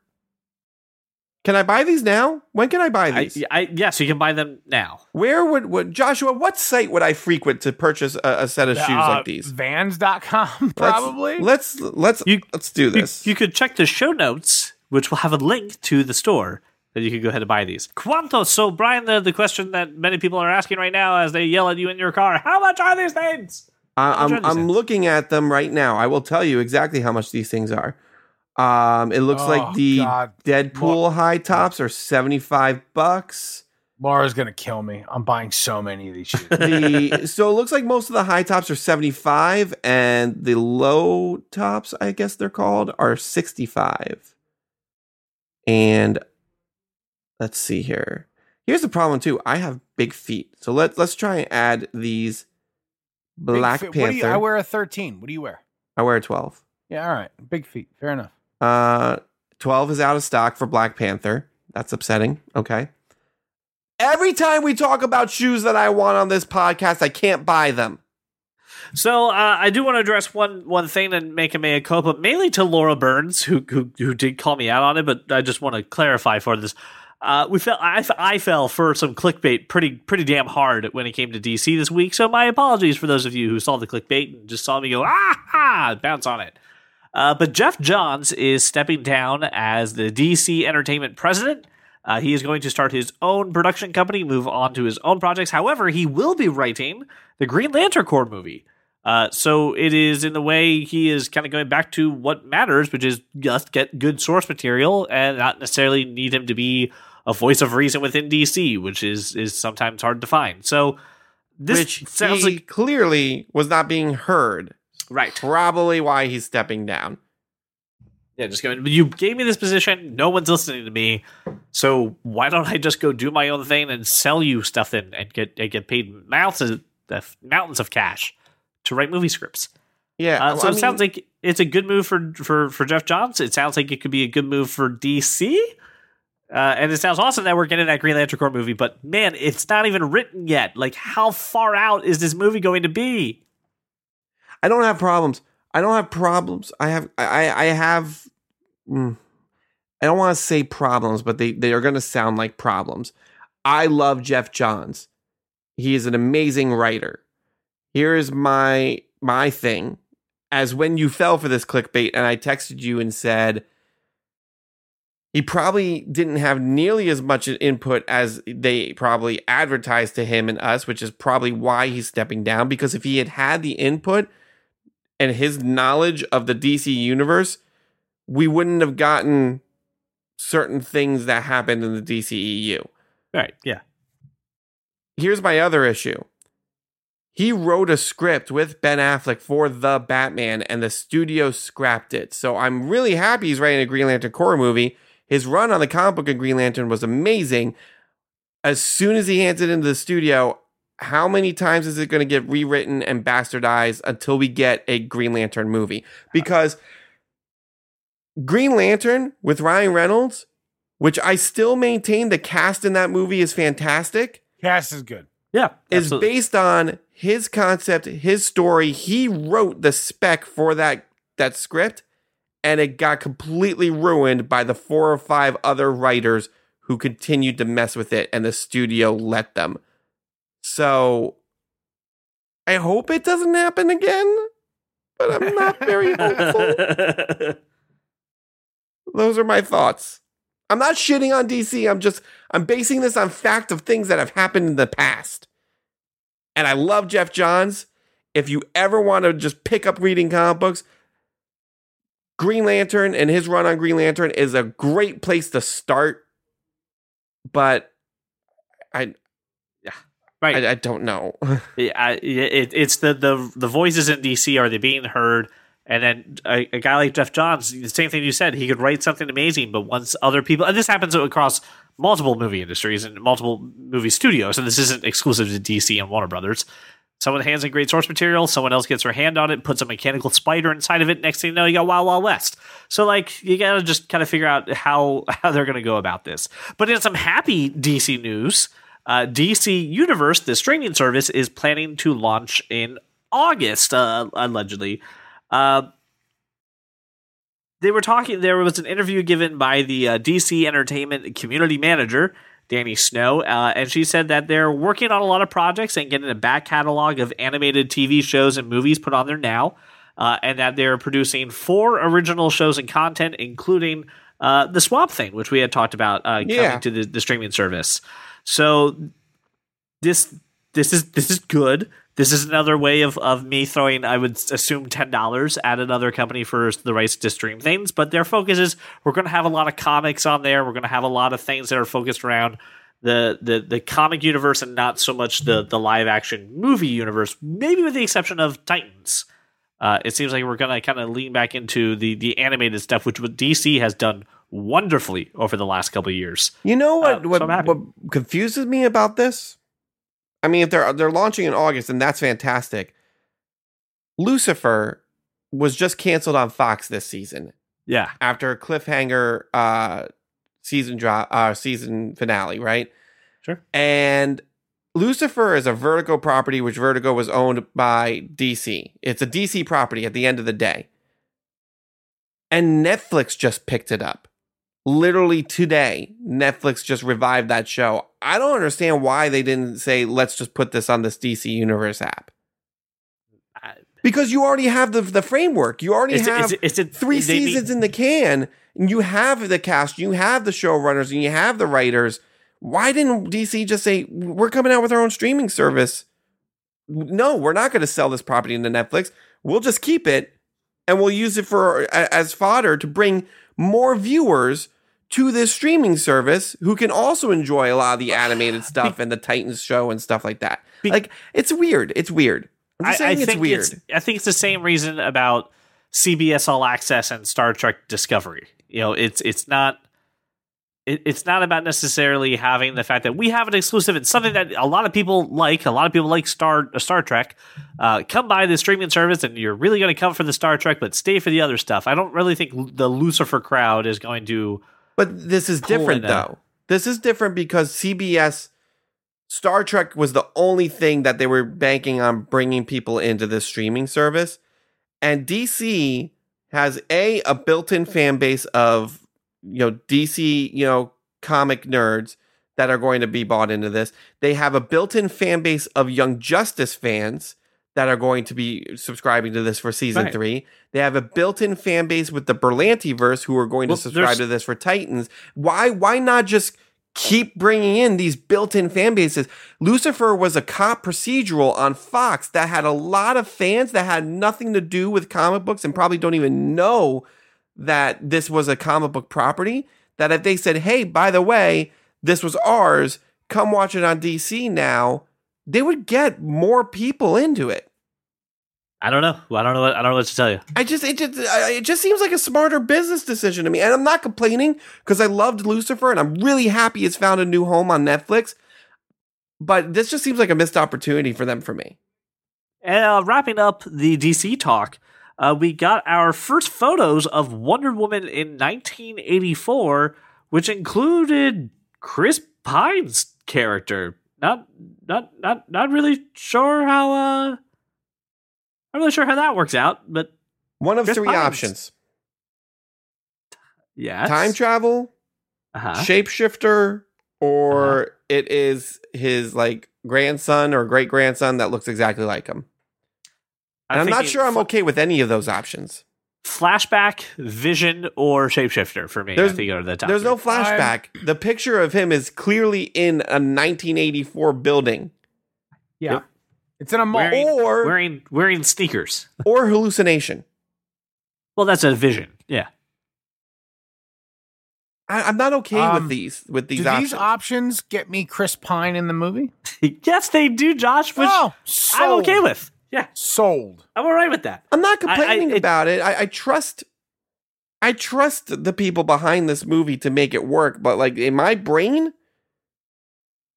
Can I buy these now? When can I buy these? I, yes, you can buy them now. Where would, would Joshua? What site would I frequent to purchase a, a set of shoes Uh, like these? Vans.com, Let's- probably. Let's let's You- let's do this. you could check the show notes, which will have a link to the store that you can go ahead and buy these. Quanto? So, Brian, the, the question that many people are asking right now as they yell at you in your car: How much are these things? Uh, I'm these I'm things? looking at them right now. I will tell you exactly how much these things are. Um, it looks Oh, like the God. Deadpool high tops are seventy five bucks. Laura's gonna kill me. I'm buying so many of these shoes. The so it looks like most of the high tops are seventy five, and the low tops, I guess they're called, are sixty five. And let's see here. Here's the problem too. I have big feet, so let let's try and add these. Black Panther. What do you, I wear a 13. What do you wear? I wear a twelve. Yeah, all right. Big feet. Fair enough. Uh, 12 is out of stock for Black Panther. That's upsetting. Okay. Every time we talk about shoes that I want on this podcast, I can't buy them. So, uh, I do want to address one one thing and make a mea culpa, mainly to Laura Burns, who who, who did call me out on it, but I just want to clarify for this. Uh, we fell. I, I fell for some clickbait pretty pretty damn hard when it came to DC this week. So my apologies for those of you who saw the clickbait and just saw me go ah, ah bounce on it. Uh, but Geoff Johns is stepping down as the DC Entertainment president. Uh, he is going to start his own production company, move on to his own projects. However, he will be writing the Green Lantern Corps movie. Uh, so it is in the way he is kind of going back to what matters, which is just get good source material and not necessarily need him to be a voice of reason within DC, which is is sometimes hard to find. So this Which sounds he like clearly was not being heard. Right. Probably why he's stepping down. Yeah, just going. You gave me this position. No one's listening to me. So why don't I just go do my own thing and sell you stuff and, and get and get paid mountains of, mountains of cash to write movie scripts? Yeah. Uh, so I it mean, sounds like it's a good move for for for Geoff Johns. It sounds like it could be a good move for DC. Uh, and it sounds awesome that we're getting that Green Lantern Corps movie, but man, it's not even written yet. Like, how far out is this movie going to be? I don't have problems. I don't have problems. I have I I have mm, I don't want to say problems, but they they are going to sound like problems. I love Geoff Johns. He is an amazing writer. Here is my my thing. As when you fell for this clickbait and I texted you and said he probably didn't have nearly as much input as they probably advertised to him and us, which is probably why he's stepping down. Because if he had had the input and his knowledge of the DC universe, we wouldn't have gotten certain things that happened in the DCEU. Right? Yeah. Here's my other issue. He wrote a script with Ben Affleck for The Batman, and the studio scrapped it. So I'm really happy he's writing a Green Lantern Corps movie. His run on the comic book of Green Lantern was amazing. As soon as he hands it into the studio, how many times is it going to get rewritten and bastardized until we get a Green Lantern movie? Because Green Lantern with Ryan Reynolds, which I still maintain the cast in that movie is fantastic, Cast is good. Yeah. is absolutely. based on his concept, his story. He wrote the spec for that that script, and it got completely ruined by the four or five other writers who continued to mess with it, and the studio let them. So I hope it doesn't happen again, but I'm not very hopeful. Those are my thoughts. I'm not shitting on DC. I'm just I'm basing this on fact of things that have happened in the past. And I love Geoff Johns. If you ever want to just pick up reading comic books, Green Lantern and his run on Green Lantern is a great place to start. But I right. I, I don't know. Yeah, it, it's the, the the voices in DC are they being heard? And then a, a guy like Geoff Johns, the same thing you said, he could write something amazing, but once other people, and this happens across multiple movie industries and multiple movie studios, and this isn't exclusive to DC and Warner Brothers. Someone hands in great source material, someone else gets their hand on it, puts a mechanical spider inside of it. Next thing you know, you got Wild Wild West. So like you gotta just kind of figure out how how they're gonna go about this. But in some happy DC news, uh, DC Universe, the streaming service, is planning to launch in August, uh, allegedly. Uh, they were talking. There was an interview given by the uh, DC Entertainment community manager, Danny Snow, uh, and she said that they're working on a lot of projects and getting a back catalog of animated TV shows and movies put on there now, uh, and that they're producing four original shows and content, including uh, the Swamp Thing, which we had talked about uh, Yeah. coming to the, the streaming service. So this this is this is good. This is another way of, of me throwing, I would assume, ten dollars at another company for the rights to stream things. But their focus is we're going to have a lot of comics on there. We're going to have a lot of things that are focused around the the the comic universe and not so much the the live action movie universe. Maybe with the exception of Titans. Uh, it seems like we're going to kind of lean back into the the animated stuff, which DC has done wonderfully over the last couple of years. You know what? Uh, what, I'm what confuses me about this? I mean, if they're they're launching in August, and that's fantastic. Lucifer was just canceled on Fox this season Yeah, after a cliffhanger uh, season drop, uh, season finale, right? Sure. And Lucifer is a Vertigo property, which Vertigo was owned by DC. It's a DC property at the end of the day. And Netflix just picked it up. Literally today, Netflix just revived that show. I don't understand why they didn't say, let's just put this on this DC Universe app. Because you already have the the framework. You already Is it- have is it- is three seasons in the can. And you have the cast, you have the showrunners, and you have the writers. Why didn't DC just say we're coming out with our own streaming service? No, we're not going to sell this property into Netflix. We'll just keep it and we'll use it for as fodder to bring more viewers to this streaming service who can also enjoy a lot of the animated stuff and the Titans show and stuff like that. Like it's weird. It's weird. I saying it's think weird. it's I think it's the same reason about CBS All Access and Star Trek Discovery. You know, it's it's not it, it's not about necessarily having the fact that we have an exclusive. It's something that a lot of people like. A lot of people like Star uh, Star Trek. Uh, come by the streaming service, and you're really going to come for the Star Trek, but stay for the other stuff. I don't really think the Lucifer crowd is going to. But this is different though. This is different because CBS Star Trek was the only thing that they were banking on bringing people into this streaming service. And DC has a a built-in fan base of you know DC, you know, comic nerds that are going to be bought into this. They have a built-in fan base of Young Justice fans that are going to be subscribing to this for season Right. three. They have a built-in fan base with the Berlanti verse who are going Well, to subscribe to this for Titans. Why why not just keep bringing in these built-in fan bases? Lucifer was a cop procedural on Fox that had a lot of fans that had nothing to do with comic books and probably don't even know that this was a comic book property. That if they said, "Hey, by the way, this was ours. Come watch it on DC now," they would get more people into it. I don't know. I don't know. What, I don't know what to tell you. I just it just it just seems like a smarter business decision to me, and I'm not complaining because I loved Lucifer, and I'm really happy it's found a new home on Netflix. But this just seems like a missed opportunity for them for me. And uh, wrapping up the DC talk, uh, we got our first photos of Wonder Woman in 1984, which included Chris Pine's character. Not, not, not, not really sure how. Uh, not really sure how that works out, but One of Chris three Pines. options: yeah, time travel, Uh-huh. shapeshifter, or it is his like grandson or great grandson that looks exactly like him. And I'm not sure I'm okay with any of those options. Flashback, Vision, or Shapeshifter for me. There's- I think are the top. There's no three. flashback. the picture of him is clearly in a 1984 building Yeah. Yep. It's in a mall. Wearing- or wearing wearing sneakers. or hallucination. Well, that's a Vision. Yeah. I, I'm not okay Um, with these with these Do options. these options get me Chris Pine in the movie? yes, they do, Josh. Which oh, I'm okay with. Yeah, Sold. I'm all right with that. I'm not I- I- complaining it- about it. I, I trust. I trust the people behind this movie to make it work, but like in my brain,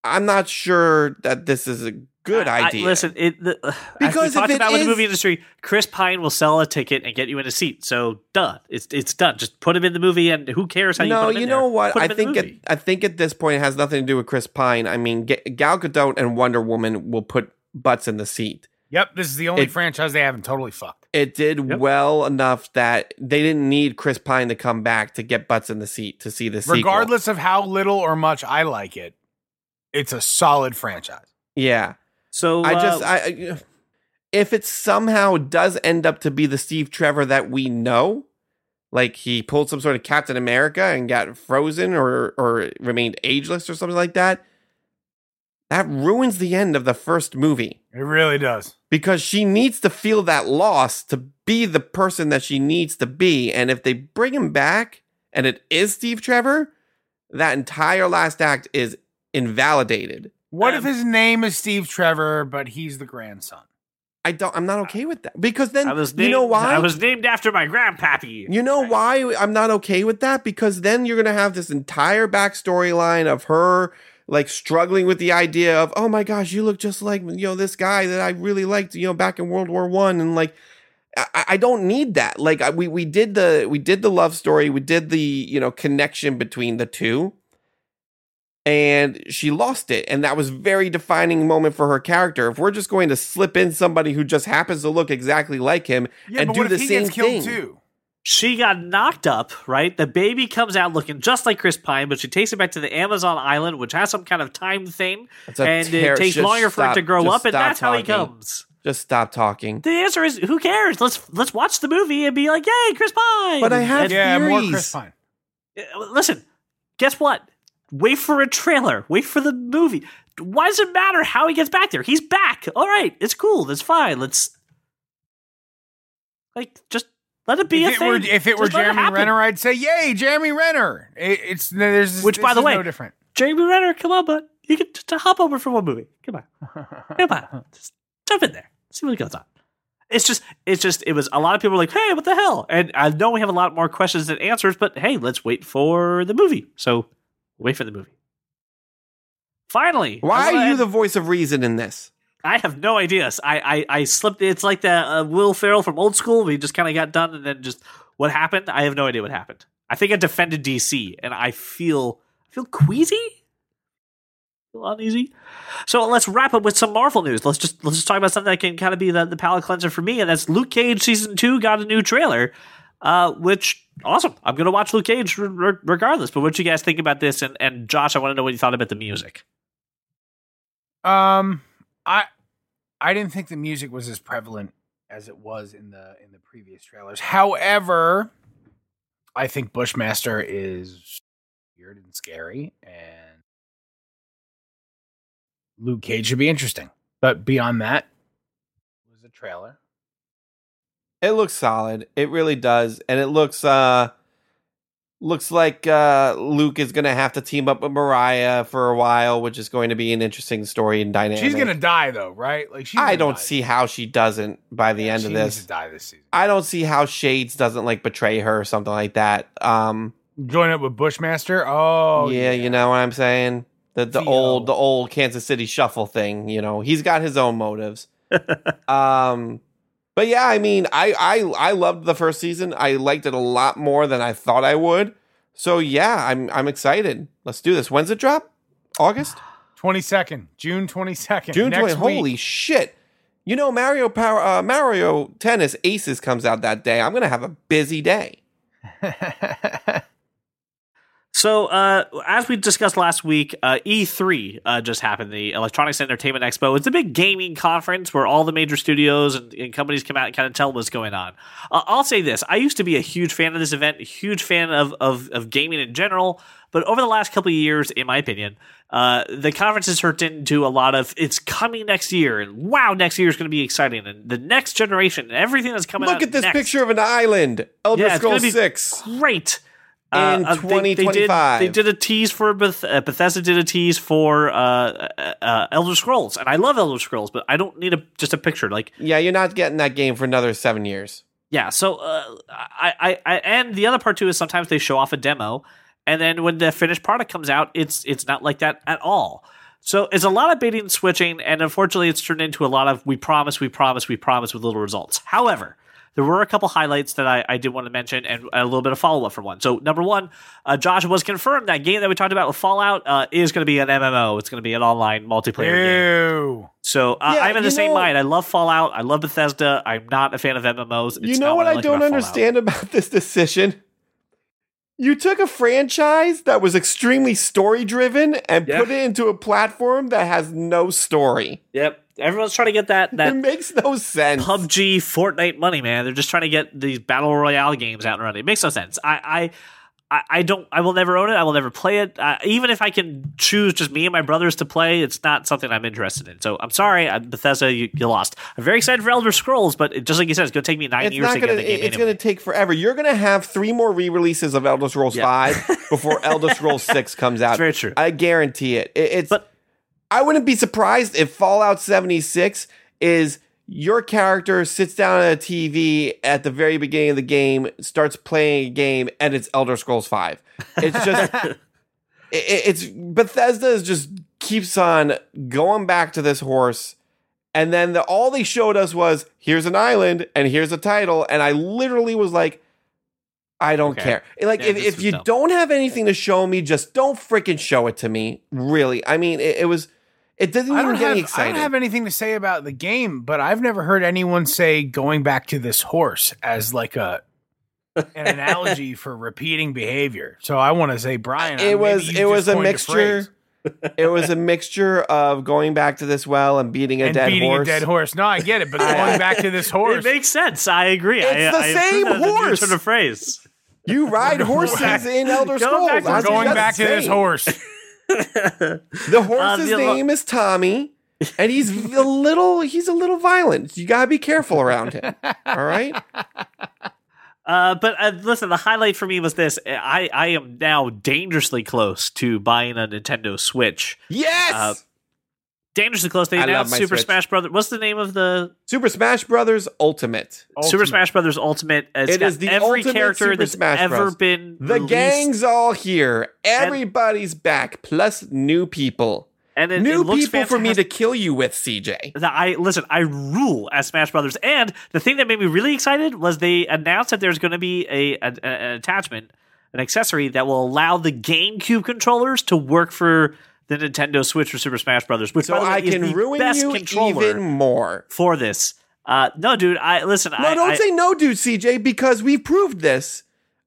I'm not sure that this is a good I- I- idea. listen, it, the, as Because we talked if it about with the movie industry, Chris Pine will sell a ticket and get you in a seat. So, duh, it's it's done. Just put him in the movie, and who cares how you no, put him you in know there? what? Put I him in the think at. I think at this point it has nothing to do with Chris Pine. I mean, Gal Gadot and Wonder Woman will put butts in the seat. Yep, this is the only It- franchise they haven't totally fucked. It did Yep. well enough that they didn't need Chris Pine to come back to get butts in the seat to see the sequel. Regardless of how little or much I like it, it's a solid franchise. Yeah. So I uh, just I I- if it somehow does end up to be the Steve Trevor that we know, like he pulled some sort of Captain America and got frozen or or remained ageless or something like that, that ruins the end of the first movie It really does. because she needs to feel that loss to be the person that she needs to be and if they bring him back and it is Steve Trevor, that entire last act is invalidated. What Um, if his name is Steve Trevor, but he's the grandson? I don't I'm not okay with that because then I was you know why I was named after my grandpappy. You know why I'm not okay with that? Because then you're gonna have this entire backstory line of her like struggling with the idea of, oh my gosh, you look just like you know this guy that I really liked, you know, back in World War One, and like I, I don't need that. Like I, we we did the we did the love story, we did the you know connection between the two, and she lost it, and that was very defining moment for her character. If we're just going to slip in somebody who just happens to look exactly like him Yeah, and but do what the if he same gets killed thing, too? She got knocked up, right? The baby comes out looking just like Chris Pine, but she takes it back to the Amazon island, which has some kind of time thing, and ter- it takes just longer for it to grow up, and stop that's how he comes. Just stop talking. The answer is who cares? Let's let's watch the movie and be like, "Yay, Chris Pine!" But I have- And- Yeah, more Theories. Chris Pine. Uh, listen. Guess what? Wait for a trailer. Wait for the movie. Why does it matter how he gets back there? He's back. All right, it's cool. That's fine. Let's like just let it be If a it thing. were if it Just let Jeremy happen. Renner, I'd say, "Yay, Jeremy Renner!" It, it's there's Which, by the way, no different. Jeremy Renner, come on, bud. You can just hop over for one movie. Come on. Come on. Just jump in there. See what goes on. It's just, it's just, it was a lot of people were like, hey, what the hell? And I know we have a lot more questions than answers, but hey, let's wait for the movie. So wait for the movie. Finally. Why are you the voice of reason in this? I have no idea. I, I, I slipped. It's like the uh, Will Ferrell from Old School. We just kind of got done, and then just what happened. I have no idea what happened. I think I defended DC, and I feel I feel queasy, feel uneasy. So let's wrap up with some Marvel news. Let's just let's just talk about something that can kind of be the, the palate cleanser for me, and that's Luke Cage season two got a new trailer, uh, which awesome. I'm gonna watch Luke Cage re- re- regardless. But what you guys think about this? And and Josh, I want to know what you thought about the music. Um, I I didn't think the music was as prevalent as it was in the in the previous trailers. However, I think Bushmaster is weird and scary, and Luke Cage should be interesting. But beyond that, it was a trailer. It looks solid. It really does, and it looks uh looks like uh Luke is gonna have to team up with Mariah for a while, which is going to be an interesting story and dynamic. She's gonna die though, right? Like she's I don't die. see how she doesn't by the Yeah, end she of needs this. to die this season. I don't see how Shades doesn't like betray her or something like that. Um, Join up with Bushmaster. Oh yeah, you know what I'm saying. The the Theo. old the old Kansas City shuffle thing. You know, he's got his own motives. um, but yeah, I mean, I I I loved the first season. I liked it a lot more than I thought I would. So yeah, I'm I'm excited. Let's do this. When's it drop? August, Twenty second, June twenty second, June twenty. Holy shit! You know, Mario Power uh, Mario Tennis Aces comes out that day. I'm gonna have a busy day. So, uh, as we discussed last week, uh, E3 uh, just happened, the Electronics Entertainment Expo. It's a big gaming conference where all the major studios and, and companies come out and kind of tell what's going on. Uh, I'll say this I used to be a huge fan of this event, a huge fan of, of, of gaming in general, but over the last couple of years, in my opinion, uh, the conference has turned into a lot of it's coming next year, and wow, next year is going to be exciting, and the next generation, and everything that's coming out. Look at this next. picture of an island. Elder Yeah, Scrolls Six. Great. In Uh, uh, they- they, did, 2025. they did a tease for Beth- uh, Bethesda did a tease for uh, uh, uh, Elder Scrolls, and I love Elder Scrolls, but I don't need a just a picture. Like, Yeah, you're not getting that game for another seven years. yeah. So, uh, I, I, I, and the other part too is sometimes they show off a demo, and then when the finished product comes out, it's it's not like that at all. So it's a lot of baiting and switching, and unfortunately, it's turned into a lot of we promise, we promise, we promise with little results. However, there were a couple highlights that I, I did want to mention, and a little bit of follow up for one. So number one, uh, Josh was confirmed that game that we talked about with Fallout uh, is going to be an MMO. It's going to be an online multiplayer game. Ew. So uh, Yeah, I'm in the same know- mind. I love Fallout. I love Bethesda. I'm not a fan of MMOs. It's you know what I, like don't about Fallout. understand about this decision? You took a franchise that was extremely story driven and Yeah. put it into a platform that has no story. Yep, everyone's trying to get that it that makes no sense. PUBG, Fortnite money, man. They're just trying to get these battle royale games out and running. It makes no sense. I, I, I, don't. I will never own it. I will never play it. Uh, even if I can choose just me and my brothers to play, it's not something I'm interested in. So I'm sorry, uh, Bethesda, you, you lost. I'm very excited for Elder Scrolls, but it, just like you said, it's going to take me nine it's years to gonna. get the game. It's anyway. gonna take forever. You're gonna have three more re-releases of Elder Scrolls Yeah. Five before Elder Scrolls Six comes out. It's very true. I guarantee it. It- it's. But- I wouldn't be surprised if Fallout 76 is your character sits down at a TV at the very beginning of the game, starts playing a game, and it's Elder Scrolls 5. It's just, it, it's Bethesda is just keeps on going back to this horse. And then the, all they showed us was here's an island and here's a title. And I literally was like, I don't Okay. care. Like, Yeah, if, if you dumb. don't have anything to show me, just don't freaking show it to me. Really. I mean, it, it was, it didn't I even don't, get have, me I don't have anything to say about the game, but I've never heard anyone say going back to this horse as like a an analogy for repeating behavior. So I want to say, Brian, it was it was a mixture it was a mixture of going back to this well and beating a and dead beating horse. a dead horse. No, I get it, but going back to this horse, It makes sense. I agree. It's I, the I same approve a horse. turn of phrase. You ride horses in Elder Go Scrolls. back to- We're going back to this horse. The horse's Uh, the- name is Tommy, and he's a little he's a little violent. You gotta be careful around him. All right. Uh, but uh, listen, the highlight for me was this: I I am now dangerously close to buying a Nintendo Switch. Yes. Dangerously close. They I announced Super Switch. Smash Brothers. What's the name of the Super Smash Brothers Ultimate. Super Smash Brothers Ultimate? It's It got is the every character Super that's Smash ever Bros. been The released. gang's all here. Everybody's back, plus new people. and it, new it looks people for me to kill you with, CJ. that I listen. I rule as Smash Brothers, and the thing that made me really excited was they announced that there's going to be a, a- a- an attachment, an accessory that will allow the GameCube controllers to work for the Nintendo Switch for Super Smash Brothers, which So by the way, I can ruin you even more. for this. Uh, no, dude, I listen. No, I, don't I, say no, dude, CJ, because we've proved this.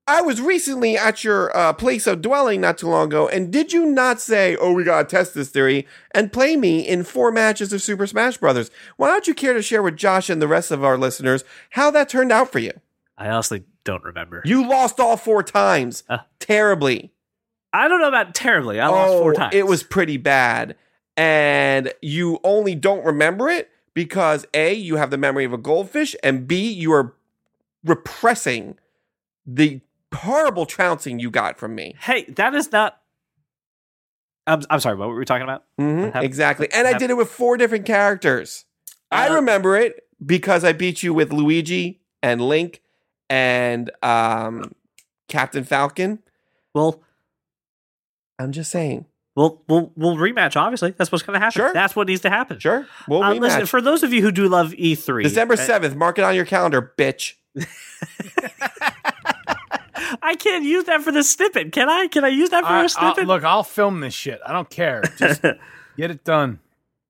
I was recently at your uh, place of dwelling not too long ago, and did you not say, "Oh, we gotta test this theory and play me in four matches of Super Smash Brothers"? Why don't you care to share with Josh and the rest of our listeners how that turned out for you? I honestly don't remember. You lost all four times, Uh. terribly. I don't know about terribly. I lost four Oh, times. It was pretty bad. And you only don't remember it because A, you have the memory of a goldfish, and B, you are repressing the horrible trouncing you got from me. Hey, that is not. I'm, I'm sorry. What were we talking about? Mhm, What exactly. And I did it with four different characters. I Uh, remember it because I beat you with Luigi and Link and um, Captain Falcon. Well, I'm just saying. we'll we'll we'll rematch. Obviously, that's what's going to happen. Sure. That's what needs to happen. Sure. We'll Uh, rematch. listen, for those of you who do love E3, December uh, 7th. Mark it on your calendar, bitch. I can't use that for the snippet. Can I? Can I use that for I, a I'll- snippet? look, I'll film this shit. I don't care. Just get it done.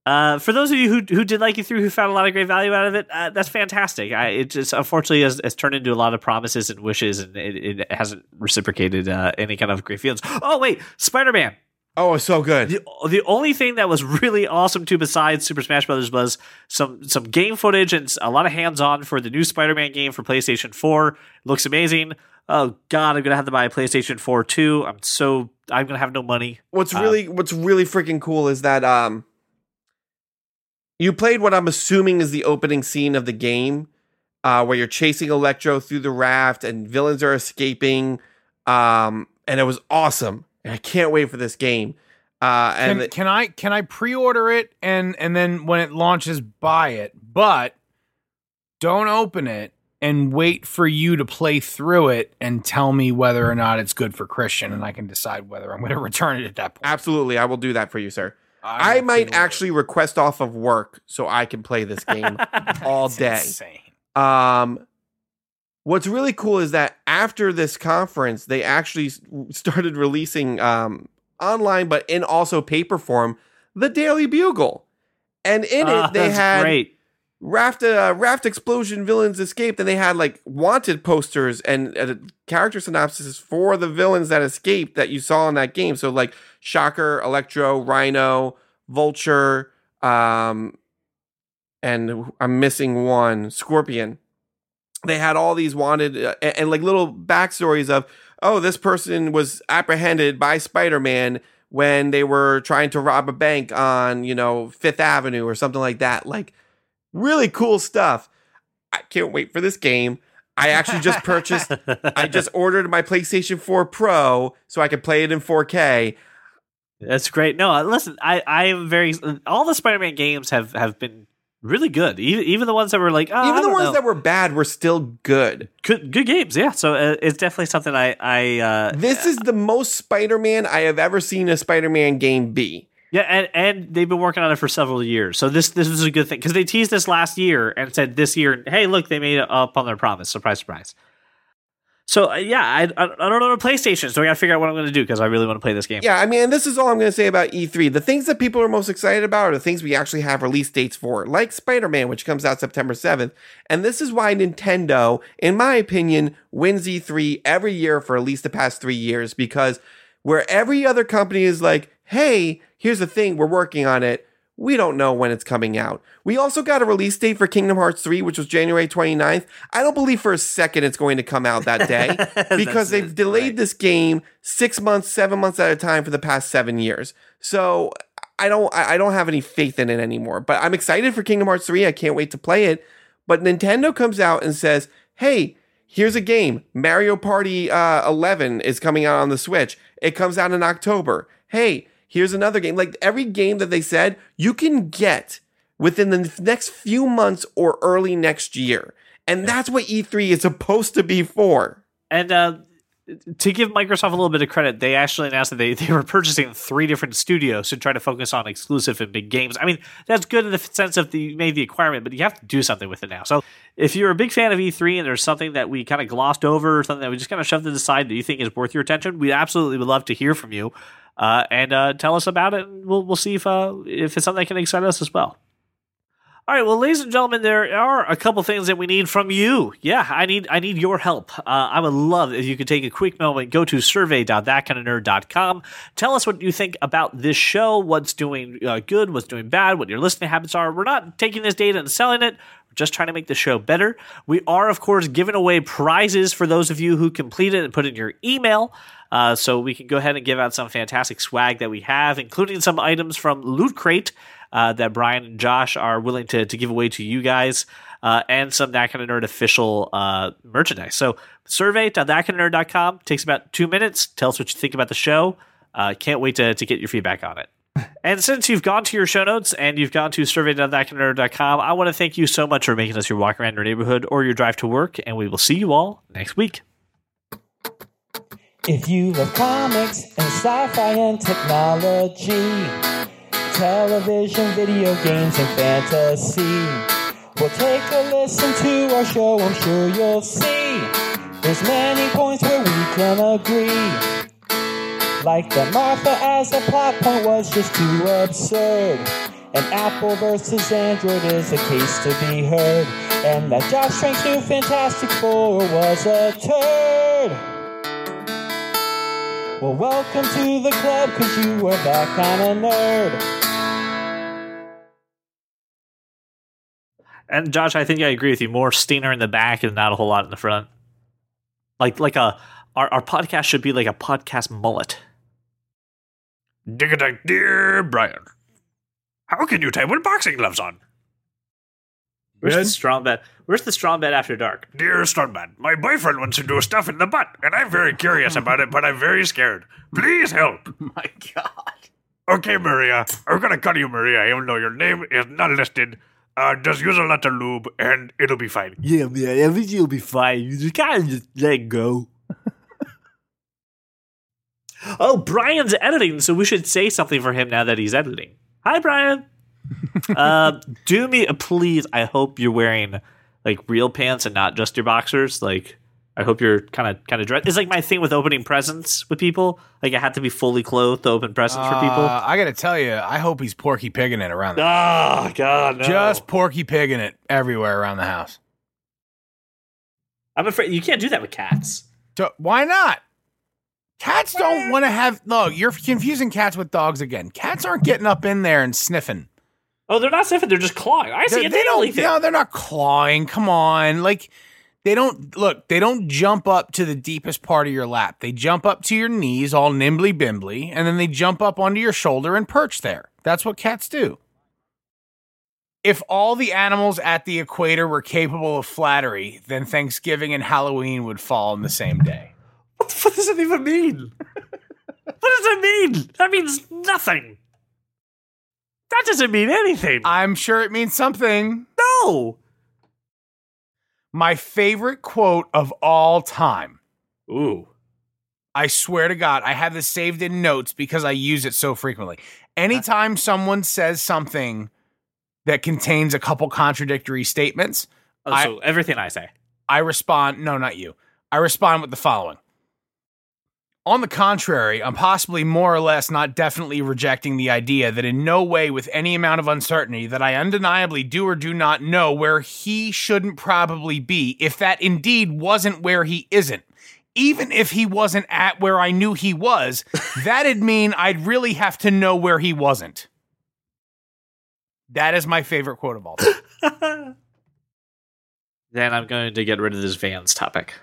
Uh, for those of you who who did like E3, who found a lot of great value out of it, uh, that's fantastic. I, it just unfortunately has, has turned into a lot of promises and wishes, and it, it hasn't reciprocated uh, any kind of great feelings. Oh wait, Spider Man. Oh, so good. The, the only thing that was really awesome too, besides Super Smash Brothers, was some some game footage and a lot of hands on for the new Spider Man game for PlayStation Four. looks amazing. Oh God, I'm gonna have to buy a PlayStation Four too. I'm so I'm gonna have no money. What's Uh, really what's really freaking cool is that um you played what I'm assuming is the opening scene of the game, uh, where you're chasing Electro through the raft and villains are escaping. Um, and it was awesome. And I can't wait for this game. Uh, and Can, the- can I can I pre-order it and and then when it launches, buy it? But don't open it and wait for you to play through it and tell me whether or not it's good for Christian, and I can decide whether I'm going to return it at that point. absolutely, I will do that for you, sir. I I might it. actually request off of work so I can play this game all day. insane. Um, what's really cool is that after this conference, they actually started releasing um, online, but in also paper form, the Daily Bugle. And in Ah, it, they had great. Raft uh, raft explosion villains escaped, and they had like wanted posters and uh, character synopsis for the villains that escaped that you saw in that game. So like Shocker, Electro, Rhino, Vulture, um, and I'm missing one, Scorpion. They had all these wanted uh, and, and like little backstories of oh this person was apprehended by Spider-Man when they were trying to rob a bank on you know Fifth Avenue or something like that. Like really cool stuff. I can't wait for this game. I actually just purchased. I just ordered my PlayStation 4 Pro so I could play it in 4K. That's great. No, uh, listen, I I am very all the Spider Man games have have been really good. Even even the ones that were like oh, I Even the ones know. that were bad were still good. good good games. Yeah, so uh, it's definitely something I I uh, This is the most Spider-Man I have ever seen a Spider-Man game be. Yeah, and, and they've been working on it for several years. So this this is a good thing because they teased this last year and said this year, hey, look, they made up on their promise. Surprise, surprise. So uh, yeah, I, I don't know a PlayStation, so I got to figure out what I'm going to do because I really want to play this game. Yeah, I mean, and this is all I'm going to say about E3. The things that people are most excited about are the things we actually have release dates for, like Spider Man, which comes out September 7th. And this is why Nintendo, in my opinion, wins E3 every year for at least the past three years, because where every other company is like, hey, here's the thing, we're working on it. We don't know when it's coming out. We also got a release date for Kingdom Hearts 3, which was January 29th. I don't believe for a second it's going to come out that day because they've delayed right. this game six months, seven months at a time for the past seven years. So I don't, I I don't have any faith in it anymore. But I'm excited for Kingdom Hearts 3. I can't wait to play it. But Nintendo comes out and says, hey, here's a game. Mario Party uh, 11 is coming out on the Switch. It comes out in October. Hey, here's another game. Like every game that they said, you can get within the next few months or early next year. And that's what E3 is supposed to be for. And uh, to give Microsoft a little bit of credit, they actually announced that they, they were purchasing three different studios to try to focus on exclusive and big games. I mean, that's good in the sense of the you made the acquirement, but you have to do something with it now. So if you're a big fan of E3 and there's something that we kind of glossed over or something that we just kind of shoved to the side that you think is worth your attention, we absolutely would love to hear from you. Uh, and uh, tell us about it. And we'll we'll see if uh, if it's something that can excite us as well. All right, well, ladies and gentlemen, there are a couple things that we need from you. Yeah, I need I need your help. Uh, I would love if you could take a quick moment, go to survey.thatkindofnerd.com. Tell us what you think about this show, what's doing uh, good, what's doing bad, what your listening habits are. We're not taking this data and selling it. We're just trying to make the show better. We are, of course, giving away prizes for those of you who complete it and put in your email. Uh, so we can go ahead and give out some fantastic swag that we have, including some items from Loot Crate uh, that Brian and Josh are willing to, to give away to you guys, uh, and some That Kind of Nerd official uh, merchandise. So survey.thatkindofnerd.com takes about two minutes. Tell us what you think about the show. Uh, can't wait to, to get your feedback on it. And since you've gone to your show notes and you've gone to survey.thatkindofnerd.com, I want to thank you so much for making us your walk around your neighborhood or your drive to work, and we will see you all next week. If you love comics and sci-fi and technology, television, video games, and fantasy, well, take a listen to our show. I'm sure you'll see there's many points where we can agree. Like that Martha as a plot point was just too absurd. And Apple versus Android is a case to be heard. And that Josh Trank's new Fantastic Four was a turd. Well, welcome to the club, cause you are that kind of nerd. And Josh, I think I agree with you. More Steiner in the back and not a whole lot in the front. Like like a our, our podcast should be like a podcast mullet. Dig a dear Brian. How can you type with boxing gloves on? Where's the Strong Bad? Where's the Strong Bad after dark? Dear Strong Bad, my boyfriend wants to do stuff in the butt, and I'm very curious about it, but I'm very scared. Please help. My God. Okay, Maria. I'm gonna call you Maria, even though your name is not listed. Uh, just use a lot of lube, and it'll be fine. Yeah, man. Everything will be fine. You just gotta just let go. oh, Brian's editing, so we should say something for him now that he's editing. Hi, Brian. uh, do me a please. I hope you're wearing like real pants and not just your boxers. Like, I hope you're kind of kind of dressed. It's like my thing with opening presents with people. Like, I have to be fully clothed to open presents for people. Uh, I got to tell you, I hope he's Porky Pigging it around the Oh God, no. Just Porky Pigging it everywhere around the house. I'm afraid you can't do that with cats. So why not? Cats don't want to have. Look, you're confusing cats with dogs again. Cats aren't getting up in there and sniffing. Oh, they're not sniffing; they're just clawing. I see They, it. they don't. anything. No, they're not clawing. Come on, like they don't look. They don't jump up to the deepest part of your lap. They jump up to your knees, all nimbly bimbly, and then they jump up onto your shoulder and perch there. That's what cats do. If all the animals at the equator were capable of flattery, then Thanksgiving and Halloween would fall on the same day. What the fuck does that even mean? what does that mean? That means nothing. That doesn't mean anything. I'm sure it means something. no. My favorite quote of all time. Ooh. I swear to God, I have this saved in notes because I use it so frequently. Anytime someone says something that contains a couple contradictory statements, Oh, I- so everything I say. I respond, no, not you. I respond with the following. On the contrary, I'm possibly more or less not definitely rejecting the idea that in no way with any amount of uncertainty that I undeniably do or do not know where he shouldn't probably be if that indeed wasn't where he isn't. even if he wasn't at where I knew he was, that'd mean I'd really have to know where he wasn't. That is my favorite quote of all time. Then I'm going to get rid of this Vans topic.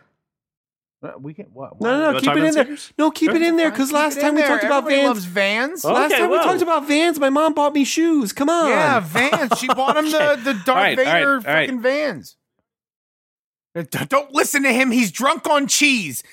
Uh, we can what? No, no, no, keep it in there. stickers? No, keep it in there because last it in time we there. talked about Everybody Vans. loves Vans. Oh. Last Okay, time we talked about Vans, my mom bought me shoes. Come on. Yeah, Vans. She bought him the the Darth All right, all right, Vader all right. freaking Vans. Uh, d- Don't listen to him. He's drunk on cheese,